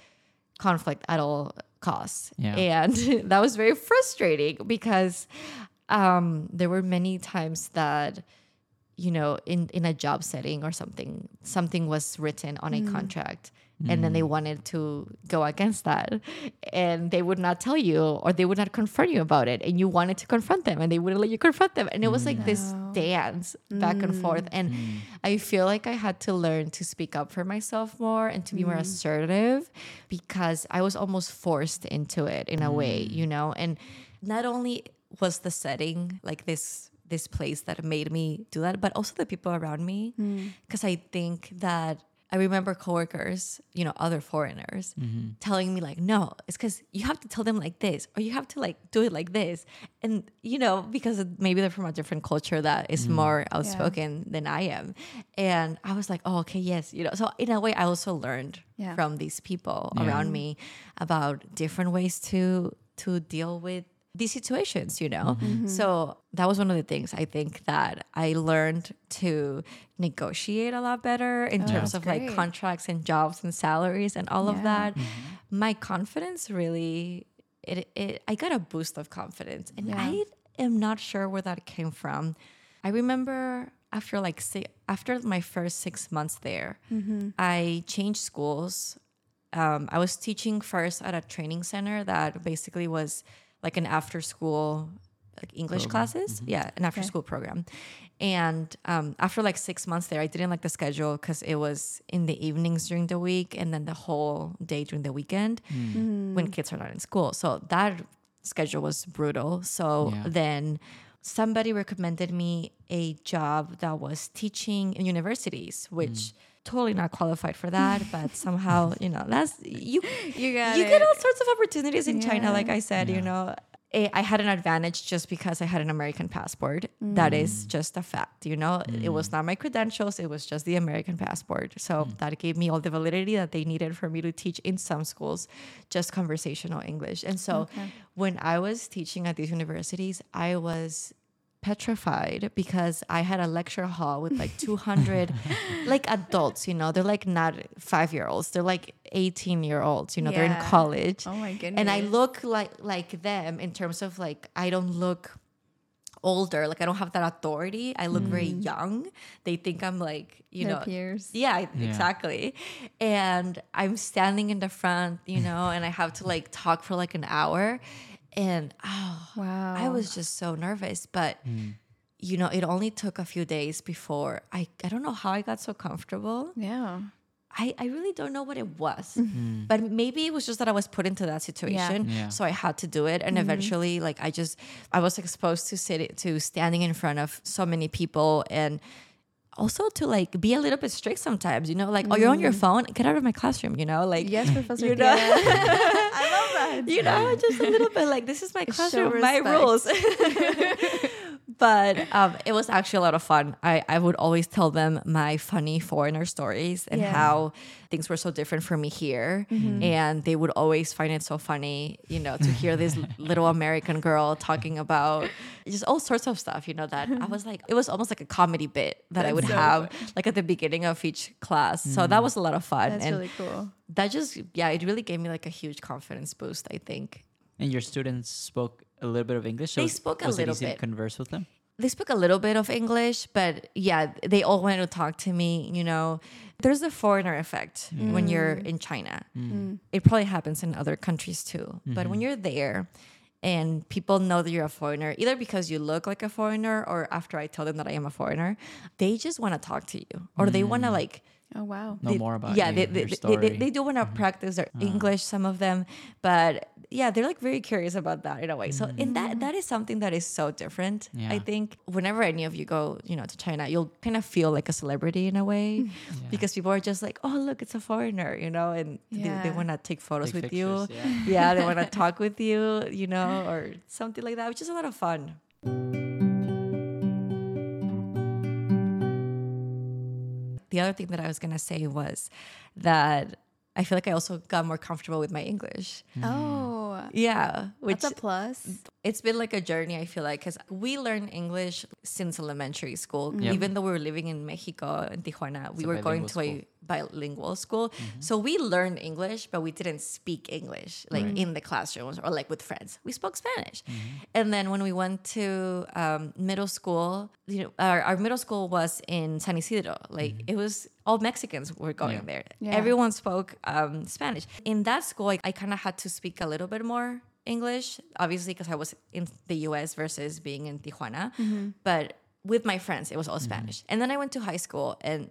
S1: conflict at all costs.
S2: Yeah.
S1: and *laughs* that was very frustrating because um, there were many times that you know in in a job setting or something something was written on a contract and then they mm. wanted to go against that. And they would not tell you or they would not confront you about it. And you wanted to confront them and they wouldn't let you confront them. And it was like this mm. dance back and mm. forth. And i feel like i had to learn to speak up for myself more and to be more assertive because i was almost forced into it in a way you know? And not only was the setting like this this place that made me do that but also the people around me because i think that I remember coworkers, you know, other foreigners mm-hmm. telling me like, no, it's because you have to tell them like this, or you have to like do it like this. And, you know, because maybe they're from a different culture that is mm-hmm. more outspoken than I am. And I was like, oh, okay, yes. You know, so in a way, I also learned
S3: Yeah.
S1: from these people around me about different ways to to deal with these situations, you know? Mm-hmm. Mm-hmm. So that was one of the things I think that I learned to negotiate a lot better in oh, terms
S3: that's
S1: of like contracts and jobs and salaries and all of
S3: Yeah.
S1: that. Mm-hmm. My confidence really it, it I got a boost of confidence and
S3: Yeah.
S1: I am not sure where that came from. I remember after like si- after my first 6 months there, I changed schools um, I was teaching first at a training center that basically was like an after school like English
S2: Program.
S1: classes. Mm-hmm. Yeah, an after
S3: Okay.
S1: school program. And um, after like six months there, I didn't like the schedule because it was in the evenings during the week and then the whole day during the weekend hmm. mm-hmm. when kids are not in school. So that schedule was brutal. So
S2: Yeah.
S1: then somebody recommended me a job that was teaching in universities, which hmm. Totally not qualified for that, but somehow, *laughs* you know, that's you
S3: You got
S1: you get all sorts of opportunities in China, like I said, you know. I I had an advantage just because I had an American passport. That is mm. just a fact, you know. It was mm. not my credentials, it was just the American passport. So mm. that gave me all the validity that they needed for me to teach in some schools just conversational English. And so
S3: Okay.
S1: when I was teaching at these universities, I was petrified because I had a lecture hall with like 200 *laughs* like adults, you know, they're like not 5-year-olds, they're like 18 year olds, you know, they're in college.
S3: Oh my goodness.
S1: and I look like like them in terms of like I don't look older, like I don't have that authority. I look very mm. young. They think I'm like, you
S3: Their
S1: know,
S3: peers.
S1: yeah,
S2: Yeah.
S1: exactly. And I'm standing in the front, you know, and I have to like talk for like an hour. And oh,
S3: Wow.
S1: I was just so nervous. But, mm. you know, it only took a few days before I, I don't know how I got so comfortable.
S3: Yeah.
S1: I, I really don't know what it was. Mm-hmm. Mm. But maybe it was just that I was put into that situation.
S2: Yeah.
S1: So I had to do it. And mm-hmm. eventually, like, I just, I was exposed to sit, to standing in front of so many people and also to like be a little bit strict sometimes, you know, like, oh, you're on your mm. phone, get out of my classroom, you know, like,
S3: Yes, Professor.
S1: you know. *laughs*
S3: I love that.
S1: you know, just a little *laughs* bit like, this is my classroom, my rules. *laughs* but um, it was actually a lot of fun. I, I would always tell them my funny foreigner stories and
S3: Yeah.
S1: how things were so different for me here. And they would always find it so funny, you know, to hear this *laughs* little American girl talking about just all sorts of stuff, you know, that I was like, it was almost like a comedy bit that I would
S3: so
S1: have like at the beginning of each class. So that was a lot of fun.
S3: That's
S1: and
S3: really cool.
S1: that just, yeah, it really gave me like a huge confidence boost, I think.
S2: And your students spoke a little bit of English. so
S1: They
S2: was-
S1: spoke a
S2: was
S1: little
S2: it easy
S1: bit.
S2: to converse with them.
S1: they spoke a little bit of English, but yeah, they all wanted to talk to me. You know, there's a foreigner effect when you're mm. in China. Mm. Mm. It probably happens in other countries too. But when mm-hmm. you're there and people know that you're a foreigner, either because you look like a foreigner or after I tell them that I am a foreigner, they just want to talk to you or they want to like
S3: Oh wow.
S2: Know
S1: they-
S2: more about
S1: yeah
S2: you,
S1: they, they,
S2: your
S1: they,
S2: story.
S1: they, they do want to mm-hmm. practice their uh-huh. english some of them but yeah they're like very curious about that in a way. So in that mm-hmm. that is something that is so different
S2: Yeah.
S1: i think. Whenever any of you go you know to china you'll kind of feel like a celebrity in a way *laughs* because people are just like oh look it's a foreigner you know and they, they want to take photos
S2: Take
S1: with you.
S2: yeah.
S1: yeah they want to *laughs* talk with you you know or something like that which is a lot of fun the other thing that I was gonna say was that I feel like I also got more comfortable with my English.
S3: Oh,
S1: Yeah, which
S3: that's a plus.
S1: it's been like a journey. I feel like because we learned English since elementary school.
S2: Yep.
S1: Even though we were living in Mexico in Tijuana, we
S2: a
S1: were going
S2: bilingual
S1: to a bilingual school. Mm-hmm. So we learned English, but we didn't speak English like
S2: Right.
S1: in the classrooms or like with friends. We spoke Spanish. Mm-hmm. And then when we went to um, middle school, you know, our, our middle school was in San Ysidro. Like mm-hmm. it was all Mexicans were going
S2: Yeah.
S1: there.
S3: Yeah.
S1: Everyone spoke um, Spanish. In that school, I, I kind of had to speak a little bit more English, obviously, because I was in the US versus being in Tijuana. But with my friends, it was all Spanish. And then I went to high school and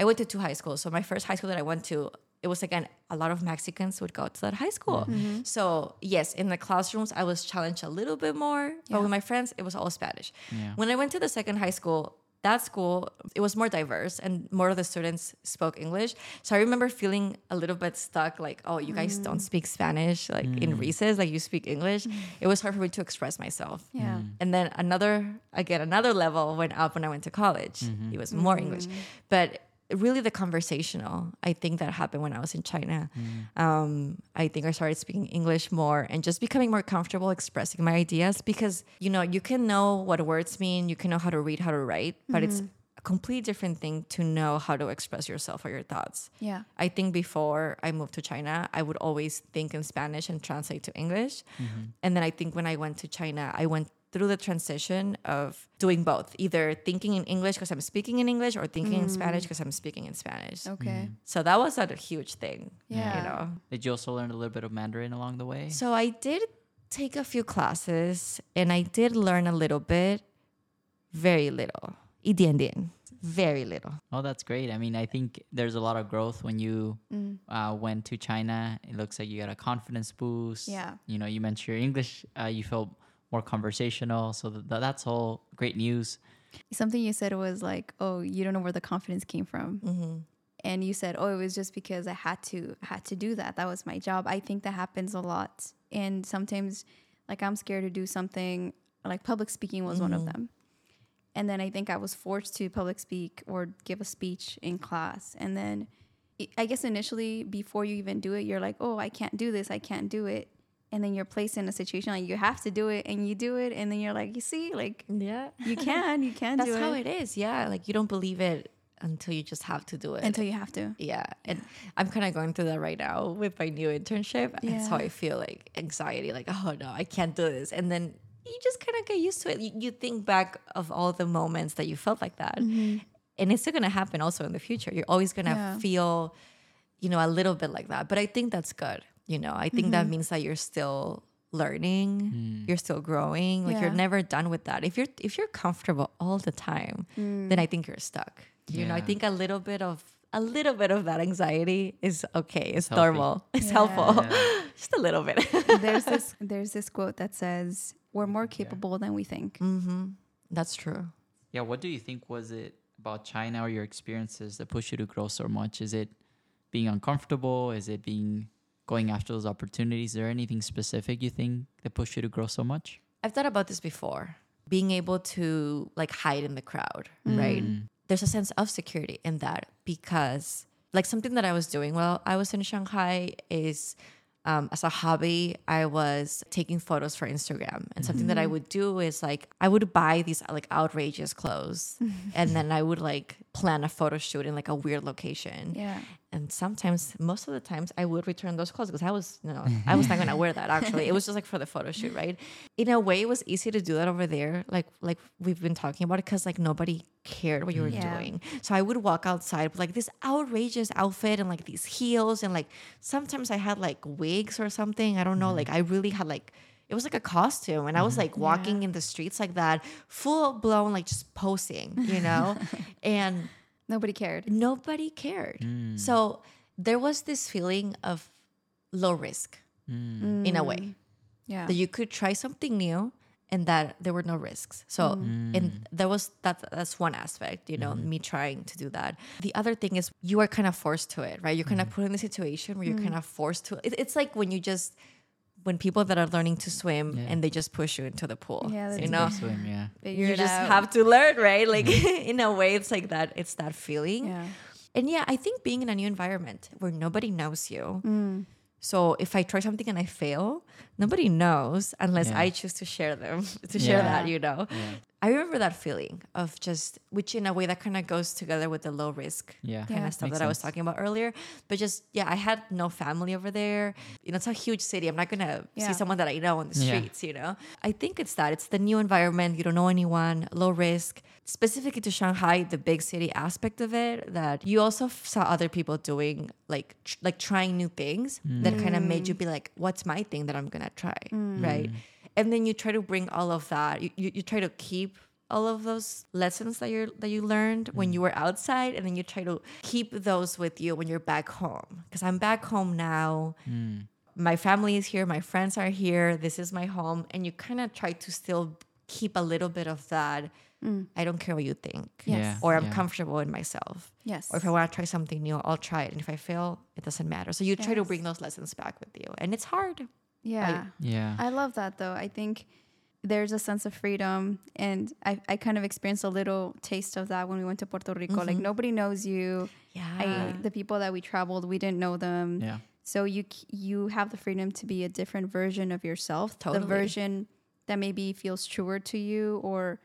S1: I went to two high schools. So my first high school that I went to, it was again a lot of Mexicans would go to that high school. Mm-hmm. Mm-hmm. So yes, in the classrooms I was challenged a little bit more, but with my friends it was all Spanish.
S2: Yeah.
S1: When I went to the second high school, that school it was more diverse and more of the students spoke English. So I remember feeling a little bit stuck, like, oh, you guys don't mm. speak Spanish, like in mm. recess, like you speak English. It was hard for me to express myself.
S3: Yeah. Mm.
S1: And then another, again, another level went up when I went to college. Mm-hmm. It was more English. But really, the conversational, I think that happened when I was in China. Mm. Um, I think I started speaking English more and just becoming more comfortable expressing my ideas because, you know, you can know what words mean, you can know how to read, how to write, but it's mm-hmm. a completely different thing to know how to express yourself or your thoughts.
S3: Yeah.
S1: I think before I moved to China, I would always think in Spanish and translate to English. Mm-hmm. And then I think when I went to China, I went through the transition of doing both, either thinking in English because I'm speaking in English or thinking in Spanish because I'm speaking in Spanish.
S3: Okay.
S1: So that was a huge thing.
S3: Yeah.
S1: You know.
S2: Did you also learn a little bit of Mandarin along the way?
S1: So I did take a few classes and I did learn a little bit, very little. 一点点, very little.
S2: Oh, that's great. I mean, I think there's a lot of growth when you
S3: Mm.
S2: uh, went to China. It looks like you got a confidence boost.
S3: Yeah.
S2: You know, you mentioned your English. Uh, you felt more conversational. So th- that's all great news.
S3: Something you said was like, "Oh, you don't know where the confidence came from,"
S1: Mm-hmm.
S3: and you said, "Oh, it was just because I had to had to do that. That was my job." I think that happens a lot, and sometimes, like I'm scared to do something. Like public speaking was one of them, and then I think I was forced to public speak or give a speech in class, and then I- I guess initially before you even do it, you're like, "Oh, I can't do this. I can't do it." And then you're placed in a situation like you have to do it, and you do it, and then you're like, "You see, like
S1: Yeah.
S3: you *laughs* can, you can
S1: That's how
S3: it."
S1: it is. Yeah. Like you don't believe it until you just have to do it.
S3: until you have to.
S1: yeah. And I'm kind of going through that right now with my new internship. That's how I feel like anxiety, like, oh no, I can't do this. And then you just kind of get used to it. You, you think back of all the moments that you felt like that. Mm-hmm. And it's still going to happen also in the future. You're always going to
S3: Yeah.
S1: feel, you know, a little bit like that. But I think that's good. You know, I think that mm-hmm. means that you're still learning, mm. you're still growing. Like you're never done with that. If you're if you're comfortable all the time, then mm. I think you're stuck. You know, I think a little bit of a little bit of that anxiety is okay. It's
S2: healthy.
S1: normal. It's
S3: Yeah.
S1: helpful.
S2: Yeah. *laughs*
S1: Just a little bit.
S3: there's *laughs* this there's this quote that says we're more capable than we think.
S1: mm-hmm. That's true.
S2: Yeah, what do you think was it about China or your experiences that pushed you to grow so much? Is it being uncomfortable? Is it being going after those opportunities? Is there anything specific you think that pushed you to grow so much?
S1: I've thought about this before. Being able to like hide in the crowd, mm. right? Mm. There's a sense of security in that because like something that I was doing while I was in Shanghai is um, as a hobby, I was taking photos for Instagram. And something that I mm-hmm. would do is like, I would buy these like outrageous clothes *laughs* and then I would like plan a photo shoot in like a weird location.
S3: Yeah.
S1: And sometimes, most of the times, I would return those clothes because I was, you know, I was not mm-hmm. gonna wear that. *laughs* Actually, it was just like for the photo shoot, right? In a way, it was easy to do that over there, like like we've been talking about it, because like nobody cared what you were mm-hmm.
S3: Yeah.
S1: doing. So I would walk outside with like this outrageous outfit and like these heels, and like sometimes I had like wigs or something. I don't know. Mm-hmm. Like I really had like. It was like a costume, and I was like walking in the streets like that, full blown, like just posing, you know, *laughs* and
S3: Nobody cared.
S1: nobody cared. Mm. So there was this feeling of low risk mm. in a way
S3: Yeah.
S1: that you could try something new and that there were no risks. So mm. and there was that that's one aspect, you know, mm-hmm. me trying to do that. The other thing is you are kind of forced to it, right? You're kind of put in a situation where you're kind of forced to it. It's like when you just when people that are learning to swim
S2: Yeah.
S1: and they just push you into the pool.
S3: Yeah,
S1: you know,
S2: Swim, yeah.
S3: Figure
S1: you just
S3: out.
S1: have to learn, right? Like *laughs* in a way, it's like that. It's that feeling.
S3: Yeah.
S1: And yeah, I think being in a new environment where nobody knows you.
S3: Mm.
S1: So if I try something and I fail, nobody knows unless
S2: Yeah.
S1: I choose to share them, *laughs* to share
S2: Yeah.
S1: that, you know.
S2: Yeah.
S1: I remember that feeling of just, which in a way that kind of goes together with the low risk
S2: Yeah.
S1: kind
S3: Yeah.
S1: of stuff
S2: Makes
S1: that I was
S2: sense.
S1: talking about earlier. But just, yeah, I had no family over there. You know, it's a huge city. I'm not going to
S3: Yeah.
S1: see someone that I know on the
S2: Yeah.
S1: streets, you know? I think it's that. It's the new environment. You don't know anyone, low risk. Specifically to Shanghai, the big city aspect of it, that you also f- saw other people doing, like, tr- like trying new things that mm. kind of made you mm. be like, what's my thing that I'm going to try? Mm. Right. And then you try to bring all of that. You, you, you try to keep all of those lessons that you that you learned when mm. you were outside and then you try to keep those with you when you're back home because i'm back home now mm. my family is here my friends are here this is my home and you kind of try to still keep a little bit of that mm. i don't care what you think
S3: Yes.
S2: Yeah.
S1: or i'm
S2: yeah.
S1: comfortable in myself
S3: Yes.
S1: or if i want to try something new i'll try it and if i fail it doesn't matter so you try to bring those lessons back with you and it's hard
S3: yeah.
S2: Yeah.
S3: I love that though. I think there's a sense of freedom and I, I kind of experienced a little taste of that when we went to Puerto Rico. Like mm-hmm. nobody knows you.
S1: yeah
S3: I, the people that we traveled, we didn't know them.
S2: Yeah.
S3: So you you have the freedom to be a different version of yourself,
S1: Totally.
S3: the version that maybe feels truer to you. Or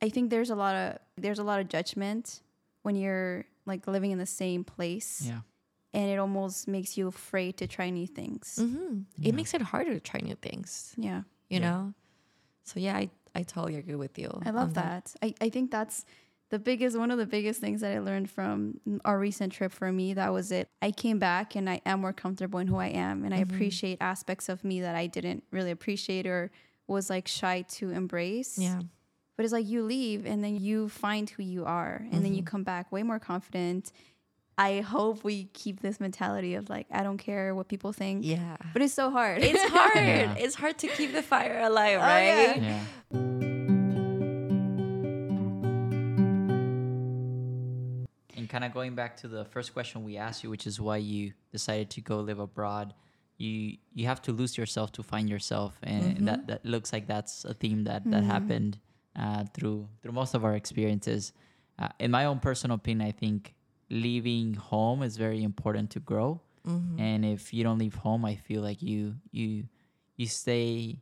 S3: I think there's a lot of there's a lot of judgment when you're like living in the same place,
S2: Yeah.
S3: And it almost makes you afraid to try new things.
S1: hmm it makes it harder to try new things
S3: Yeah,
S1: you
S2: Yeah.
S1: know so yeah i, I totally agree with you
S3: I love
S1: on
S3: that. I I think that's the biggest one of the biggest things that I learned from our recent trip for me that was it. I came back and I am more comfortable in who I am and I appreciate aspects of me that I didn't really appreciate or was like shy to embrace.
S1: Yeah.
S3: But it's like you leave and then you find who you are and then you come back way more confident. I hope we keep this mentality of like I don't care what people think.
S1: Yeah.
S3: But it's so hard.
S1: It's *laughs* hard.
S2: Yeah.
S1: It's hard to keep the fire alive,
S3: Oh, yeah.
S1: right?
S2: Yeah. And kind of going back to the first question we asked you, which is why you decided to go live abroad. You you have to lose yourself to find yourself, and that, that looks like that's a theme that that happened uh, through through most of our experiences. Uh, in my own personal opinion, I think leaving home is very important to grow. Mm-hmm. And if you don't leave home, I feel like you you you stay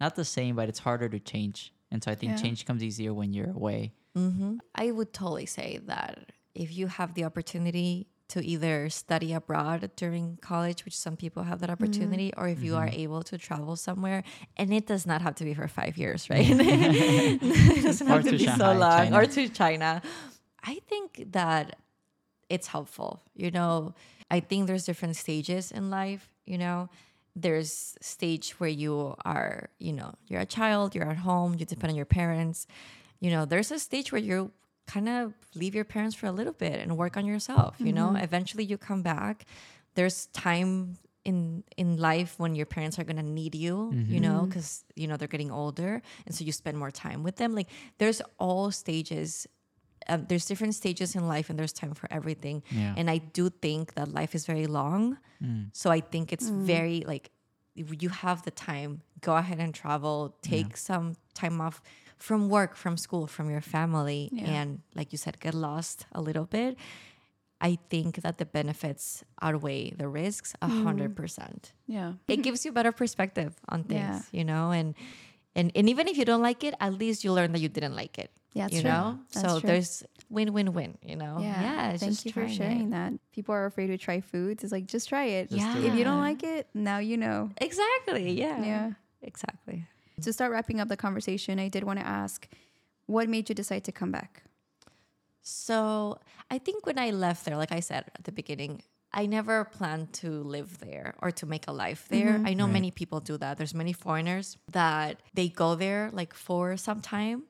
S2: not the same, but it's harder to change. And so I think
S3: Yeah.
S2: change comes easier when you're away.
S1: hmm I would totally say that if you have the opportunity to either study abroad during college, which some people have that mm-hmm. opportunity, or if you are mm-hmm. able to travel somewhere, and it does not have to be for five years, right? *laughs* *laughs* it doesn't
S2: Or
S1: have to,
S2: to
S1: be so long,
S2: China.
S1: or to China. I think that it's helpful. You know, I think there's different stages in life, you know. There's stage where you are, you know, you're a child, you're at home, you depend on your parents. You know, there's a stage where you kind of leave your parents for a little bit and work on yourself, you know. Mm-hmm. Eventually you come back. There's time in in life when your parents are going to need you, you know, mm-hmm. cuz you know they're getting older and so you spend more time with them. Like there's all stages um, there's different stages in life and there's time for everything
S2: Yeah.
S1: and i do think that life is very long mm. so i think it's mm. very like if you have the time go ahead and travel take some time off from work from school from your family
S3: Yeah.
S1: and like you said get lost a little bit i think that the benefits outweigh the risks a hundred mm. percent
S3: yeah.
S1: it gives you better perspective on things
S3: Yeah.
S1: you know and and and even if you don't like it at least you learn that you didn't like it
S3: Yeah, that's
S1: you
S3: true.
S1: know
S3: That's
S1: so
S3: true.
S1: there's win win win you know
S3: Yeah.
S1: it's
S3: Thank
S1: just
S3: you for
S1: trying it.
S3: sharing that. People are afraid to try foods. It's like just try it.
S2: Just do
S3: If you don't like it, now you know.
S1: exactly yeah
S3: Yeah.
S1: exactly
S3: To start wrapping up the conversation, I did want to ask, what made you decide to come back?
S1: so i think when i left there like i said at the beginning i never planned to live there or to make a life there. Mm-hmm. I know
S2: Right.
S1: many people do that. There's many foreigners that they go there like for some time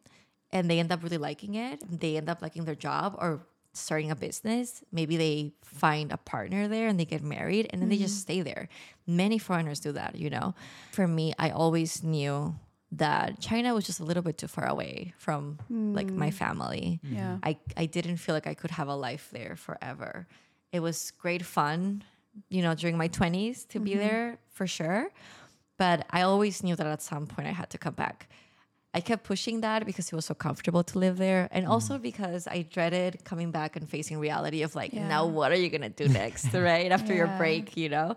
S1: and they end up really liking it. They end up liking their job or starting a business. Maybe they find a partner there and they get married and then they just mm-hmm. stay there. Many foreigners do that you know. For me i always knew that china was just a little bit too far away from like my mm. family.
S3: Yeah.
S1: I, I didn't feel like I could have a life there forever. It was great fun, you know, during my 20s to be mm-hmm. there for sure. But I always knew that at some point I had to come back. I kept pushing that because it was so comfortable to live there. And mm-hmm. also because I dreaded coming back and facing reality of like,
S3: Yeah.
S1: now what are you going to do *laughs* next, right? After your break, you know?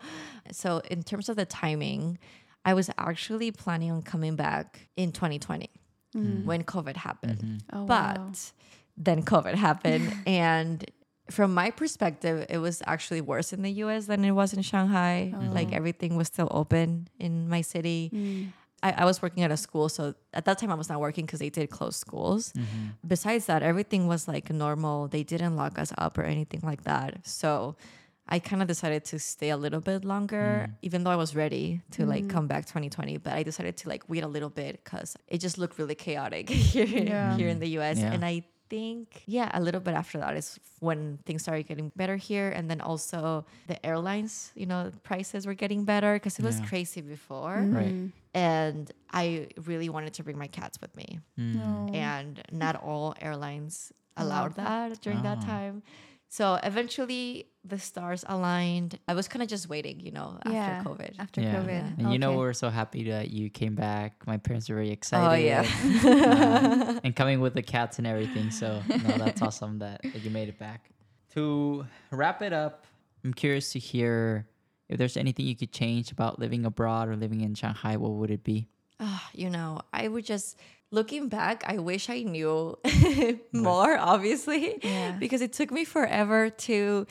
S1: So, in terms of the timing, I was actually planning on coming back in 2020 mm. when COVID happened. Mm-hmm.
S3: Oh,
S1: But
S3: wow.
S1: then COVID happened. *laughs* and from my perspective, it was actually worse in the US than it was in Shanghai. Oh. Like everything was still open in my city. Mm. I, I was working at a school. So at that time, I was not working because they did close schools. Mm-hmm. Besides that, everything was like normal. They didn't lock us up or anything like that. So I kind of decided to stay a little bit longer, mm. even though I was ready to like mm. come back 2020. But I decided to like wait a little bit because it just looked really chaotic here, *laughs*
S3: Yeah.
S1: here in the US.
S2: Yeah.
S1: And I think, yeah, a little bit after that is when things started getting better here. And then also the airlines, you know, prices were getting better because it was
S2: Yeah.
S1: crazy before.
S2: Right.
S1: And I really wanted to bring my cats with me
S2: Mm.
S3: No.
S1: and not all airlines allowed
S3: Allowed
S1: that during that
S2: Oh.
S1: time. So eventually the stars aligned. I was kind of just waiting, you know, after
S3: yeah.
S1: COVID.
S3: After
S2: yeah.
S3: COVID.
S2: And you know, we're so happy that you came back. My parents are very excited.
S1: Oh, yeah.
S2: um, *laughs* and coming with the cats and everything. So, no, that's awesome that, that you made it back. To wrap it up, I'm curious to hear if there's anything you could change about living abroad or living in Shanghai. What would it be?
S1: Ah, you know, I would just looking back, I wish I knew *laughs* more, obviously,
S3: Yeah.
S1: because it took me forever to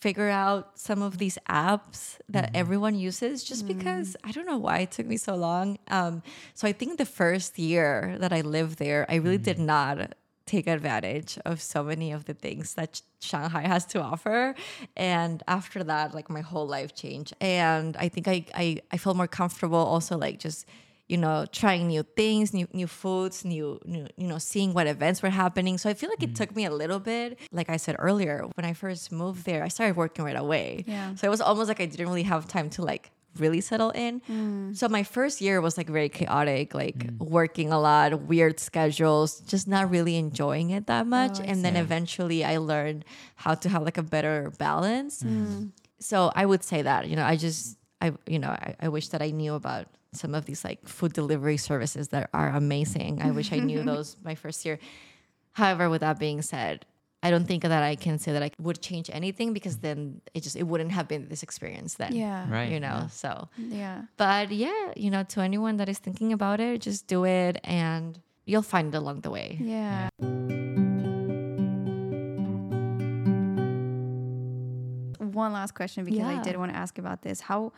S1: figure out some of these apps that everyone uses just because I don't know why it took me so long. Um, so I think the first year that I lived there, I really did not take advantage of so many of the things that Shanghai has to offer. And after that, like my whole life changed. And I think I I, I feel more comfortable also like just you know trying new things new new foods new, new you know seeing what events were happening. So i feel like it took me a little bit. Like i said earlier when i first moved there i started working right away.
S3: Yeah.
S1: so it was almost like i didn't really have time to like really settle in.
S3: Mm.
S1: so my first year was like very chaotic like working a lot weird schedules just not really enjoying it that much.
S3: Oh,
S1: and then eventually i learned how to have like a better balance.
S3: Mm.
S1: so I would say that you know I just I you know I, I wish that I knew about some of these like food delivery services that are amazing. I wish I knew *laughs* those my first year. However, with that being said, I don't think that I can say that I would change anything because then it just it wouldn't have been this experience then.
S3: Yeah.
S2: Right.
S1: You know,
S2: yeah.
S1: so
S3: Yeah.
S1: but yeah, you know, to anyone that is thinking about it, just do it and you'll find it along the way.
S3: Yeah. One last question because I did want to ask about this. How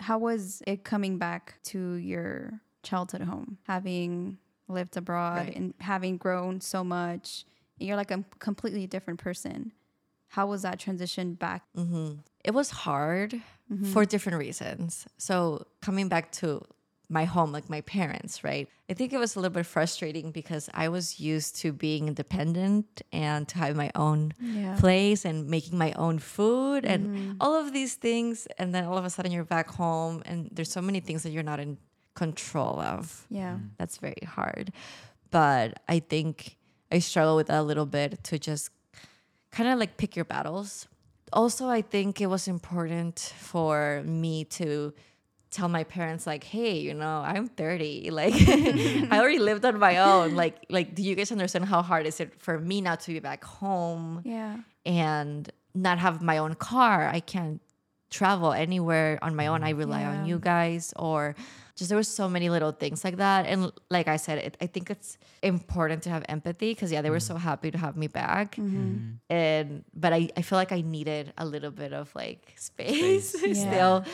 S3: how was it coming back to your childhood home, having lived abroad
S1: Right.
S3: and having grown so much? You're like a completely different person. How was that transition back? Mm-hmm.
S1: It was hard mm-hmm. for different reasons. So coming back to my home, like my parents, right? I think it was a little bit frustrating because I was used to being independent and to have my own
S3: Yeah.
S1: place and making my own food and mm-hmm. all of these things. And then all of a sudden you're back home and there's so many things that you're not in control of.
S3: Yeah. Mm.
S1: That's very hard. But I think I struggle with that a little bit to just kind of like pick your battles. Also, I think it was important for me to tell my parents like, "Hey, you know, I'm 30. *laughs* Like I *laughs* already lived on my own. Like like do you guys understand how hard is it for me now to be back home
S3: Yeah.
S1: and not have my own car? I can't travel anywhere on my own. I rely
S3: Yeah.
S1: on you guys or just there was so many little things like that and like i said it, i think it's important to have empathy because yeah they were so happy to have me back
S3: Mm-hmm.
S1: and but I, I feel like i needed a little bit of like *laughs* space,
S3: Yeah.
S1: still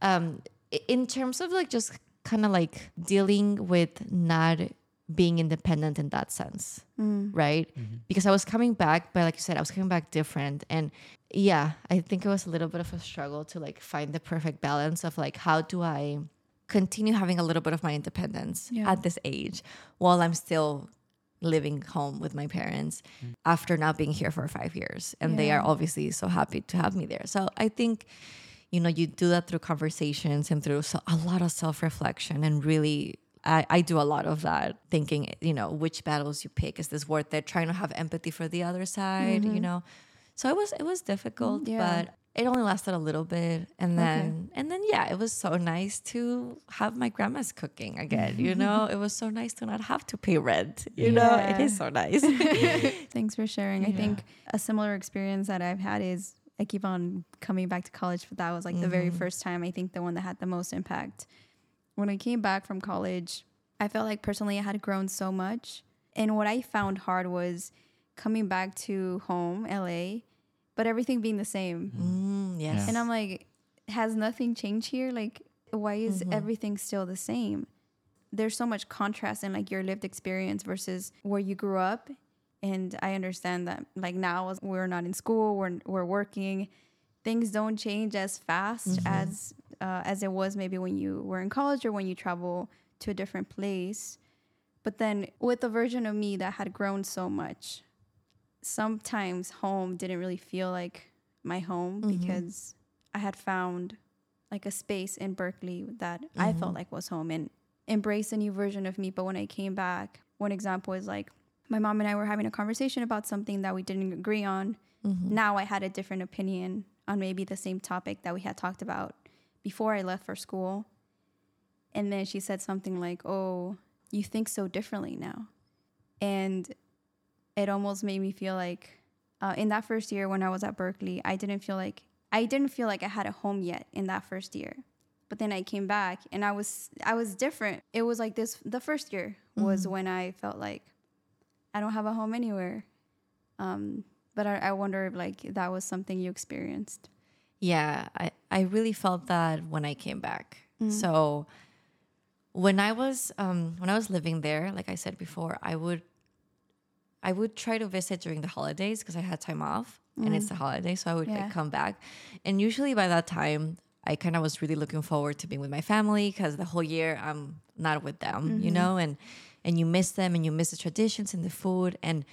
S1: um i- in terms of like just kind of like dealing with not being independent in that sense
S3: Mm.
S1: right? Because i was coming back but like you said i was coming back different. And yeah i think it was a little bit of a struggle to like find the perfect balance of like how do i continue having a little bit of my independence
S3: Yeah.
S1: at this age while i'm still living home with my parents after not being here for five years. And they are obviously so happy to have me there. So i think you know you do that through conversations and through so, a lot of self-reflection and really I, I do a lot of that thinking you know which battles you pick. Is this worth it? Trying to have empathy for the other side you mm-hmm. know? So it was it was difficult
S3: Yeah.
S1: but it only lasted a little bit. And then and then yeah it was so nice to have my grandma's cooking again you know? *laughs* It was so nice to not have to pay rent you know? It is so nice. *laughs* *laughs*
S3: Thanks for sharing. I think a similar experience that I've had is I keep on coming back to college, but that was like the very mm-hmm. first time. I think the one that had the most impact. When I came back from college, I felt like personally I had grown so much. And what I found hard was coming back to home, LA, but everything being the same.
S1: mm, mm yes
S3: And I'm like, has nothing changed here? Like, why is mm-hmm. everything still the same? There's so much contrast in like your lived experience versus where you grew up. And I understand that like now we're not in school, we're we're working, things don't change as fast mm-hmm. as uh, as it was maybe when you were in college or when you travel to a different place. But then with the version of me that had grown so much, sometimes home didn't really feel like my home mm-hmm. because I had found like a space in Berkeley that I felt mm-hmm. like was home and embrace a new version of me. But when I came back, one example is like my mom and I were having a conversation about something that we didn't agree on. Now I had a different opinion on maybe the same topic that we had talked about before I left for school. And then she said something like, Oh, you think so differently now. And it almost made me feel like uh, in that first year when I was at Berkeley, I didn't feel like I didn't feel like I had a home yet in that first year. But then I came back and I was I was different. It was like this the first year was when I felt like I don't have a home anywhere. Um, but I, I wonder if like that was something you experienced.
S1: Yeah, I, I really felt that when I came back.
S3: Mm-hmm.
S1: So when I was um when I was living there, like I said before, I would I would try to visit during the holidays because I had time off and it's the holiday. So I would
S3: Yeah.
S1: like, come back. And usually by that time, I kind of was really looking forward to being with my family because the whole year I'm not with them, you know, and and you miss them and you miss the traditions and the food and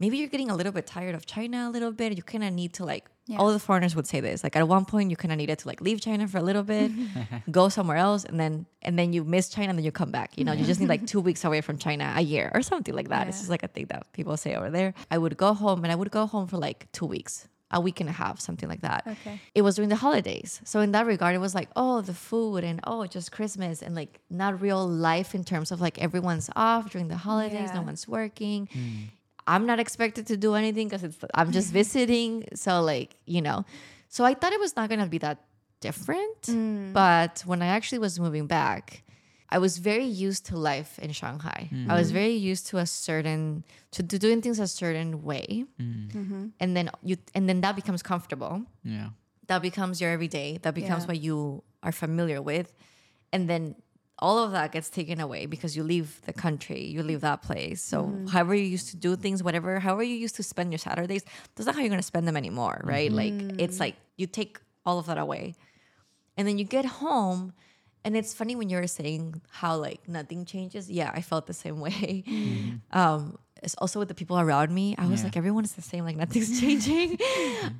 S1: maybe you're getting a little bit tired of China a little bit. You kind of need to like
S3: Yeah.
S1: all the foreigners would say this. Like at one point you kind of needed to like leave China for a little bit, *laughs* go somewhere else and then and then you miss China and then you come back. You know, you just need like 2 weeks away from China a year or something like that. It's just like a thing that people say over there. I would go home and I would go home for like 2 weeks. A week and a half, something like that
S3: Okay.
S1: it was during the holidays. So in that regard, it was like, oh, the food and oh, just Christmas and like not real life in terms of like everyone's off during the holidays, no one's working. Hmm. I'm not expected to do anything because it's I'm just *laughs* visiting. So like you know, so I thought it was not gonna be that different. Mm. But when I actually was moving back, I was very used to life in Shanghai. I mm-hmm. was very used to a certain to, to doing things a certain way, mm-hmm. Mm-hmm. and then you and then that becomes comfortable.
S2: Yeah.
S1: that becomes your everyday. That becomes
S3: Yeah.
S1: what you are familiar with. And then all of that gets taken away because you leave the country you leave that place. So
S3: Mm-hmm.
S1: however you used to do things whatever however you used to spend your saturdays that's not how you're going to spend them anymore right? Like it's mm. like you take all of that away. And then you get home and it's funny when you were saying how like nothing changes. Yeah i felt the same *laughs* way. Um it's also with the people around me i was
S2: Yeah.
S1: like everyone's the same like nothing's *laughs* changing.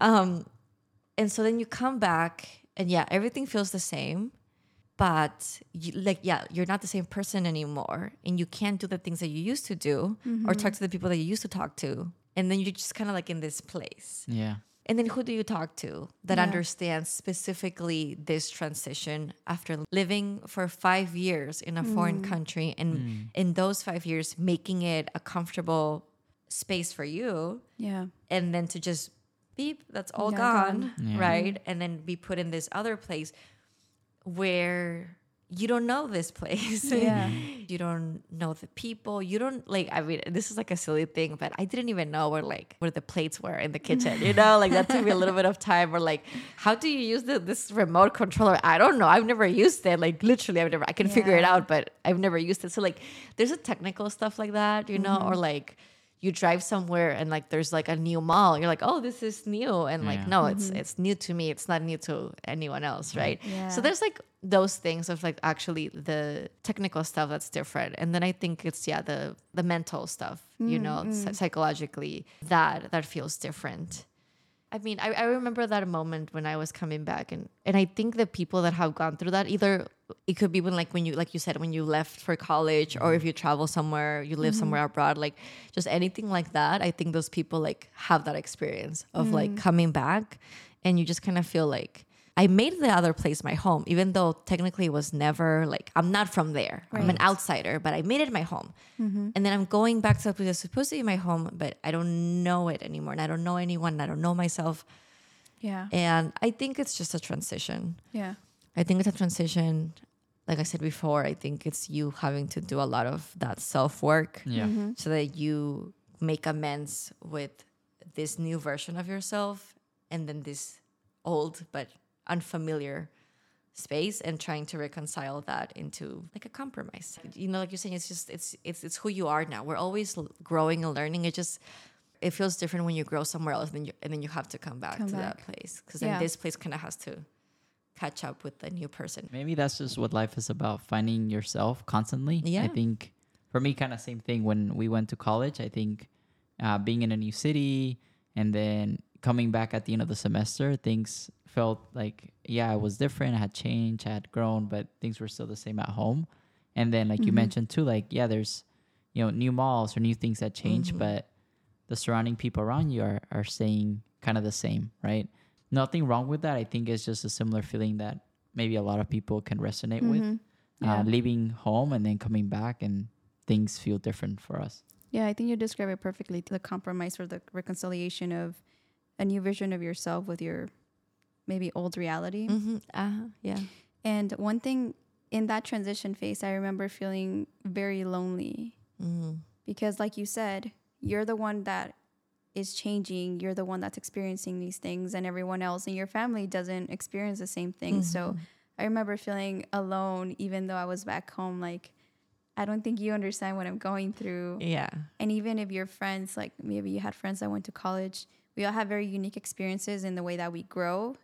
S1: Um and so then you come back and yeah everything feels the same but you, like yeah you're not the same person anymore and you can't do the things that you used to do or talk to the people that you used to talk to. And then you're just kind of like in this place.
S2: Yeah.
S1: And then who do you talk to that
S3: Yeah.
S1: understands specifically this transition after living for five years in a foreign mm. country and mm. in those five years making it a comfortable space for you
S3: Yeah.
S1: and then to just beep that's all
S3: Yeah,
S1: gone,
S3: gone.
S2: Yeah.
S1: right and then be put in this other place where you don't know this place. *laughs*
S3: Yeah.
S1: you don't know the people. You don't like i mean this is like a silly thing but i didn't even know where like where the plates were in the kitchen you know? Like that took me a little bit of time or like how do you use the, this remote controller? I don't know. I've never used it. Like literally i've never i can figure it out but i've never used it. So like there's a technical stuff like that you know? Or mm-hmm. like you drive somewhere and like there's like a new mall you're like oh this is new and like
S2: Yeah.
S1: no it's mm-hmm. it's new to me it's not new to anyone else right?
S3: Yeah.
S1: so there's like those things of like actually the technical stuff that's different and then i think it's yeah the the mental stuff you know mm-hmm. psy- psychologically that that feels different I mean, I, I remember that moment when I was coming back, and and I think the people that have gone through that either it could be when like when you like you said when you left for college, or mm-hmm. if you travel somewhere, you live mm-hmm. somewhere abroad, like just anything like that. I think those people like have that experience of like mm. coming back, and you just kind of feel like I made the other place my home, even though technically it was never like I'm not from there. I'm an outsider, but I made it my home. And then I'm going back to a place that's supposed to be my home, but I don't know it anymore. And I don't know anyone. And I don't know myself.
S3: Yeah.
S1: And I think it's just a transition.
S3: Yeah.
S1: I think it's a transition. Like I said before, I think it's you having to do a lot of that self work
S2: Yeah.
S3: Mm-hmm.
S1: so that you make amends with this new version of yourself and then this old but unfamiliar space and trying to reconcile that into like a compromise you know like you're saying it's just it's it's it's who you are now we're always growing and learning it just it feels different when you grow somewhere else and, you, and then you have to come back
S3: Come
S1: to that place because then
S3: Yeah.
S1: this place kind of has to catch up with the new person
S2: Maybe that's just what life is about finding yourself constantly.
S1: Yeah.
S2: I think for me, kind of same thing when we went to college. I think uh, being in a new city and then coming back at the end of the semester, things felt like, yeah, I was different. I had changed, I had grown, but things were still the same at home. And then, like you mentioned too, like, yeah, there's, you know, new malls or new things that change, but the surrounding people around you are, are staying kind of the same, right? Nothing wrong with that. I think it's just a similar feeling that maybe a lot of people can resonate with.
S3: Mhm.
S2: Uh,
S3: Yeah.
S2: leaving home and then coming back, and things feel different for us.
S3: Yeah, I think you describe it perfectly. The compromise or the reconciliation of a new vision of yourself with your maybe old reality.
S1: mm-hmm. uh-huh. yeah
S3: And one thing in that transition phase, I remember feeling very lonely
S1: mm.
S3: because, like you said, you're the one that is changing. You're the one that's experiencing these things, and everyone else in your family doesn't experience the same thing. So I remember feeling alone, even though I was back home. Like I don't think you understand what I'm going through.
S1: Yeah.
S3: And even if your friends, like maybe you had friends that went to college, we all have very unique experiences in the way that we grow.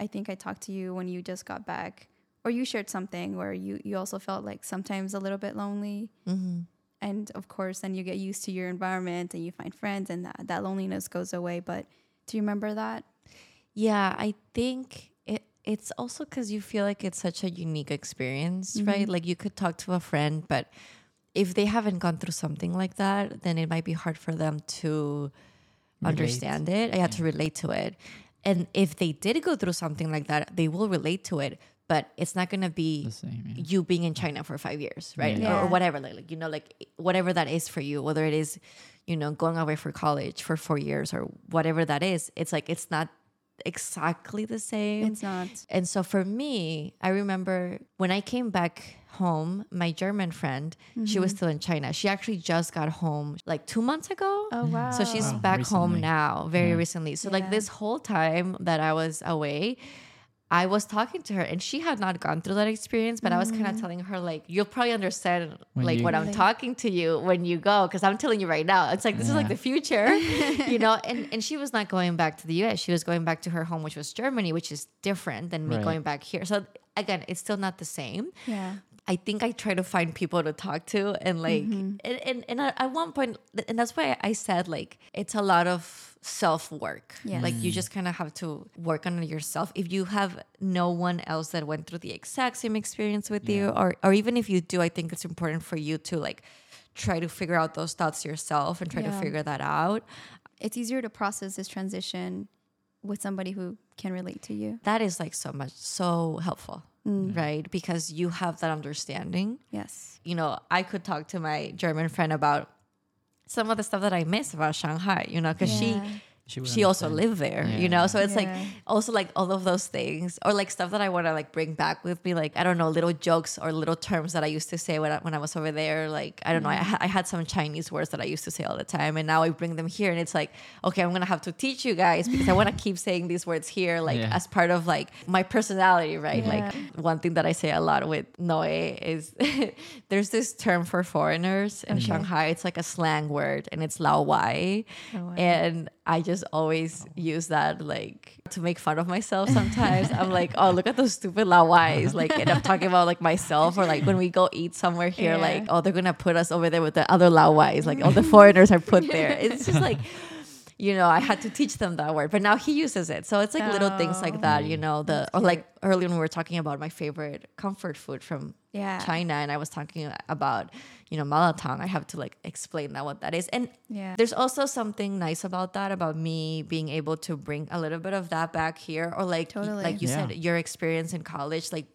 S3: I think I talked to you when you just got back, or you shared something where you, you also felt like sometimes a little bit lonely.
S1: Mm-hmm.
S3: And of course, then you get used to your environment and you find friends, and that, that loneliness goes away. But do you remember that?
S1: Yeah, I think it it's also because you feel like it's such a unique experience, right? Like you could talk to a friend, but if they haven't gone through something like that, then it might be hard for them to
S2: Relate.
S1: understand it. I had to relate to it. And if they did go through something like that, they will relate to it, but it's not gonna be
S2: The same. Yeah.
S1: you being in China for five years, right?
S2: Yeah.
S1: Or, or whatever, like, like, you know, like whatever that is for you, whether it is, you know, going away for college for four years or whatever that is, it's like it's not exactly the same.
S3: It's not.
S1: and so for me, I remember when I came back home, my German friend, she was mm-hmm. still in China. She actually just got home like two months ago.
S3: Oh, wow.
S1: So she's
S2: Wow,
S1: back
S2: recently.
S1: home now, very
S2: Yeah.
S1: recently. So
S3: Yeah.
S1: like this whole time that I was away, I was talking to her and she had not gone through that experience, but I was kind of mm. telling her like, you'll probably understand
S2: When
S1: like
S2: you-
S1: what I'm
S3: Like-
S1: talking to you when you go, because I'm telling you right now, it's like this is like the future, *laughs* you know. And and she was not going back to the U.S. She was going back to her home, which was Germany, which is different than me
S2: Right.
S1: going back here. So again, it's still not the same.
S3: Yeah.
S1: I think I try to find people to talk to and like mm-hmm. and, and, and at at one point and that's why I said like it's a lot of self work.
S3: Yes.
S1: Like you mm. just kind of have to work on yourself. If you have no one else that went through the exact same experience with you or or even if you do, I think it's important for you to like try to figure out those thoughts yourself and try to figure that out.
S3: It's easier to process this transition with somebody who can relate to you.
S1: That is like so much so helpful.
S3: Mm.
S1: Right? Because you have that understanding.
S3: Yes.
S1: you know, I could talk to my German friend about some of the stuff that I miss about Shanghai, you know, because
S3: Yeah.
S1: she
S2: would
S1: she also
S2: understand.
S1: lived there,
S2: Yeah.
S1: you know. So it's like also like all of those things, or like stuff that I want to like bring back with me, like I don't know, little jokes or little terms that I used to say when I, when I was over there. Like I don't know, I, mm. I had some Chinese words that I used to say all the time, and now I bring them here, and it's like okay, I'm gonna have to teach you guys because I want to keep saying these words here, like
S2: Yeah.
S1: as part of like my personality, right?
S3: Yeah.
S1: Like one thing that I say a lot with Noe is *laughs* there's this term for foreigners in Shanghai. It's like a slang word, and it's lao wai,
S3: Lao wai.
S1: and I just always oh. use that like to make fun of myself. Sometimes I'm like, oh, look at those stupid lao wais, like, and I'm talking about like myself, or like when we go eat somewhere here,
S3: Yeah.
S1: like, oh, they're gonna put us over there with the other lao wais, like all the foreigners are put there. *laughs* It's just like you know, I had to teach them that word, but now he uses it. So it's like little things like that, you know, the or like earlier when we were talking about my favorite comfort food from
S3: Yeah.
S1: China and I was talking about, you know, malatang, I have to like explain that what that is. And
S3: Yeah.
S1: there's also something nice about that about me being able to bring a little bit of that back here or like
S3: Totally.
S1: like you
S2: Yeah.
S1: said your experience in college, like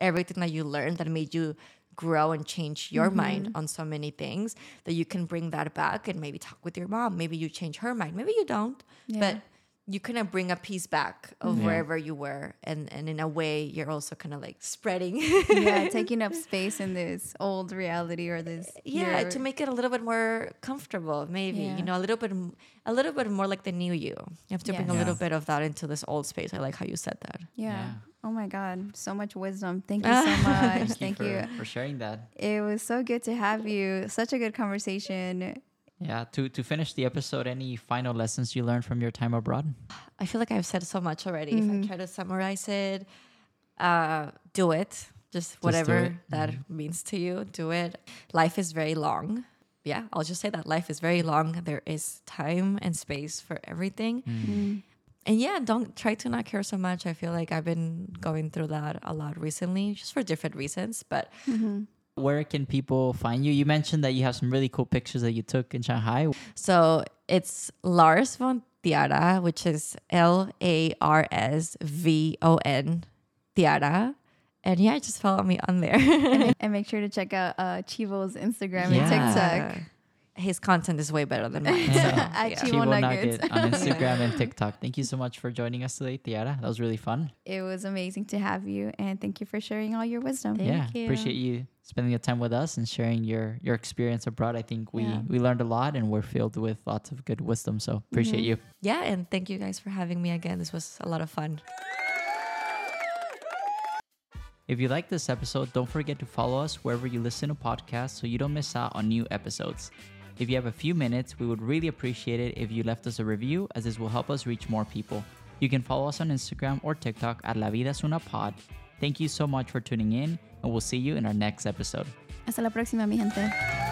S1: everything that you learned that made you grow and change your mm-hmm. mind on so many things that you can bring that back and maybe talk with your mom. Maybe you change her mind. Maybe you don't.
S3: Yeah.
S1: But you kind of bring a piece back of
S2: Yeah.
S1: wherever you were and and in a way you're also kind of like spreading
S3: yeah, *laughs* taking up space in this old reality or this
S1: yeah
S3: your-
S1: to make it a little bit more comfortable maybe
S3: Yeah.
S1: you know a little bit a little bit more like the new you you have to bring a
S3: Yes.
S1: little bit of that into this old space i like how you said that
S3: yeah.
S2: Yeah.
S3: Oh my God, so much wisdom. Thank you *laughs* so much.
S2: Thank,
S3: Thank
S2: you,
S3: you.
S2: for, for sharing that.
S3: It was so good to have you. Such a good conversation.
S2: Yeah. To to finish the episode, any final lessons you learned from your time abroad?
S1: i feel like i've said so much already if i try to summarize it uh do it just
S2: do
S1: whatever
S2: it.
S1: that means to you do it life is very long yeah i'll just say that life is very long there is time and space for everything
S3: Mm.
S1: and yeah, don't try to not care so much. I feel like I've been going through that a lot recently, just for different reasons. But
S2: Where can people find you? You mentioned that you have some really cool pictures that you took in Shanghai.
S1: so it's Lars von Tiara, which is L A R S V O N Tiara. And yeah, just follow me on there. *laughs*
S3: and make sure to check out uh, Chivo's Instagram
S2: Yeah.
S3: and TikTok.
S1: His content is way better than mine.
S2: Yeah.
S1: So,
S3: At
S1: yeah.
S3: Chivo
S2: Chivo
S3: Nuggets.
S2: Nugget on *laughs* Instagram and TikTok. Thank you so much for joining us today, Tiara. That was really fun.
S3: It was amazing to have you, and thank you for sharing all your wisdom.
S1: Thank
S2: yeah,
S1: you.
S2: appreciate you spending the time with us and sharing your your experience abroad. I think we
S3: Yeah.
S2: we learned a lot and we're filled with lots of good wisdom. So mm-hmm. appreciate you.
S1: yeah, and thank you guys for having me again. This was a lot of fun.
S2: If you like this episode, don't forget to follow us wherever you listen to podcasts so you don't miss out on new episodes. If you have a few minutes, we would really appreciate it if you left us a review, as this will help us reach more people. You can follow us on Instagram or TikTok at La Vida es una Pod. Thank you so much for tuning in, and we'll see you in our next episode.
S3: Hasta la próxima, mi gente.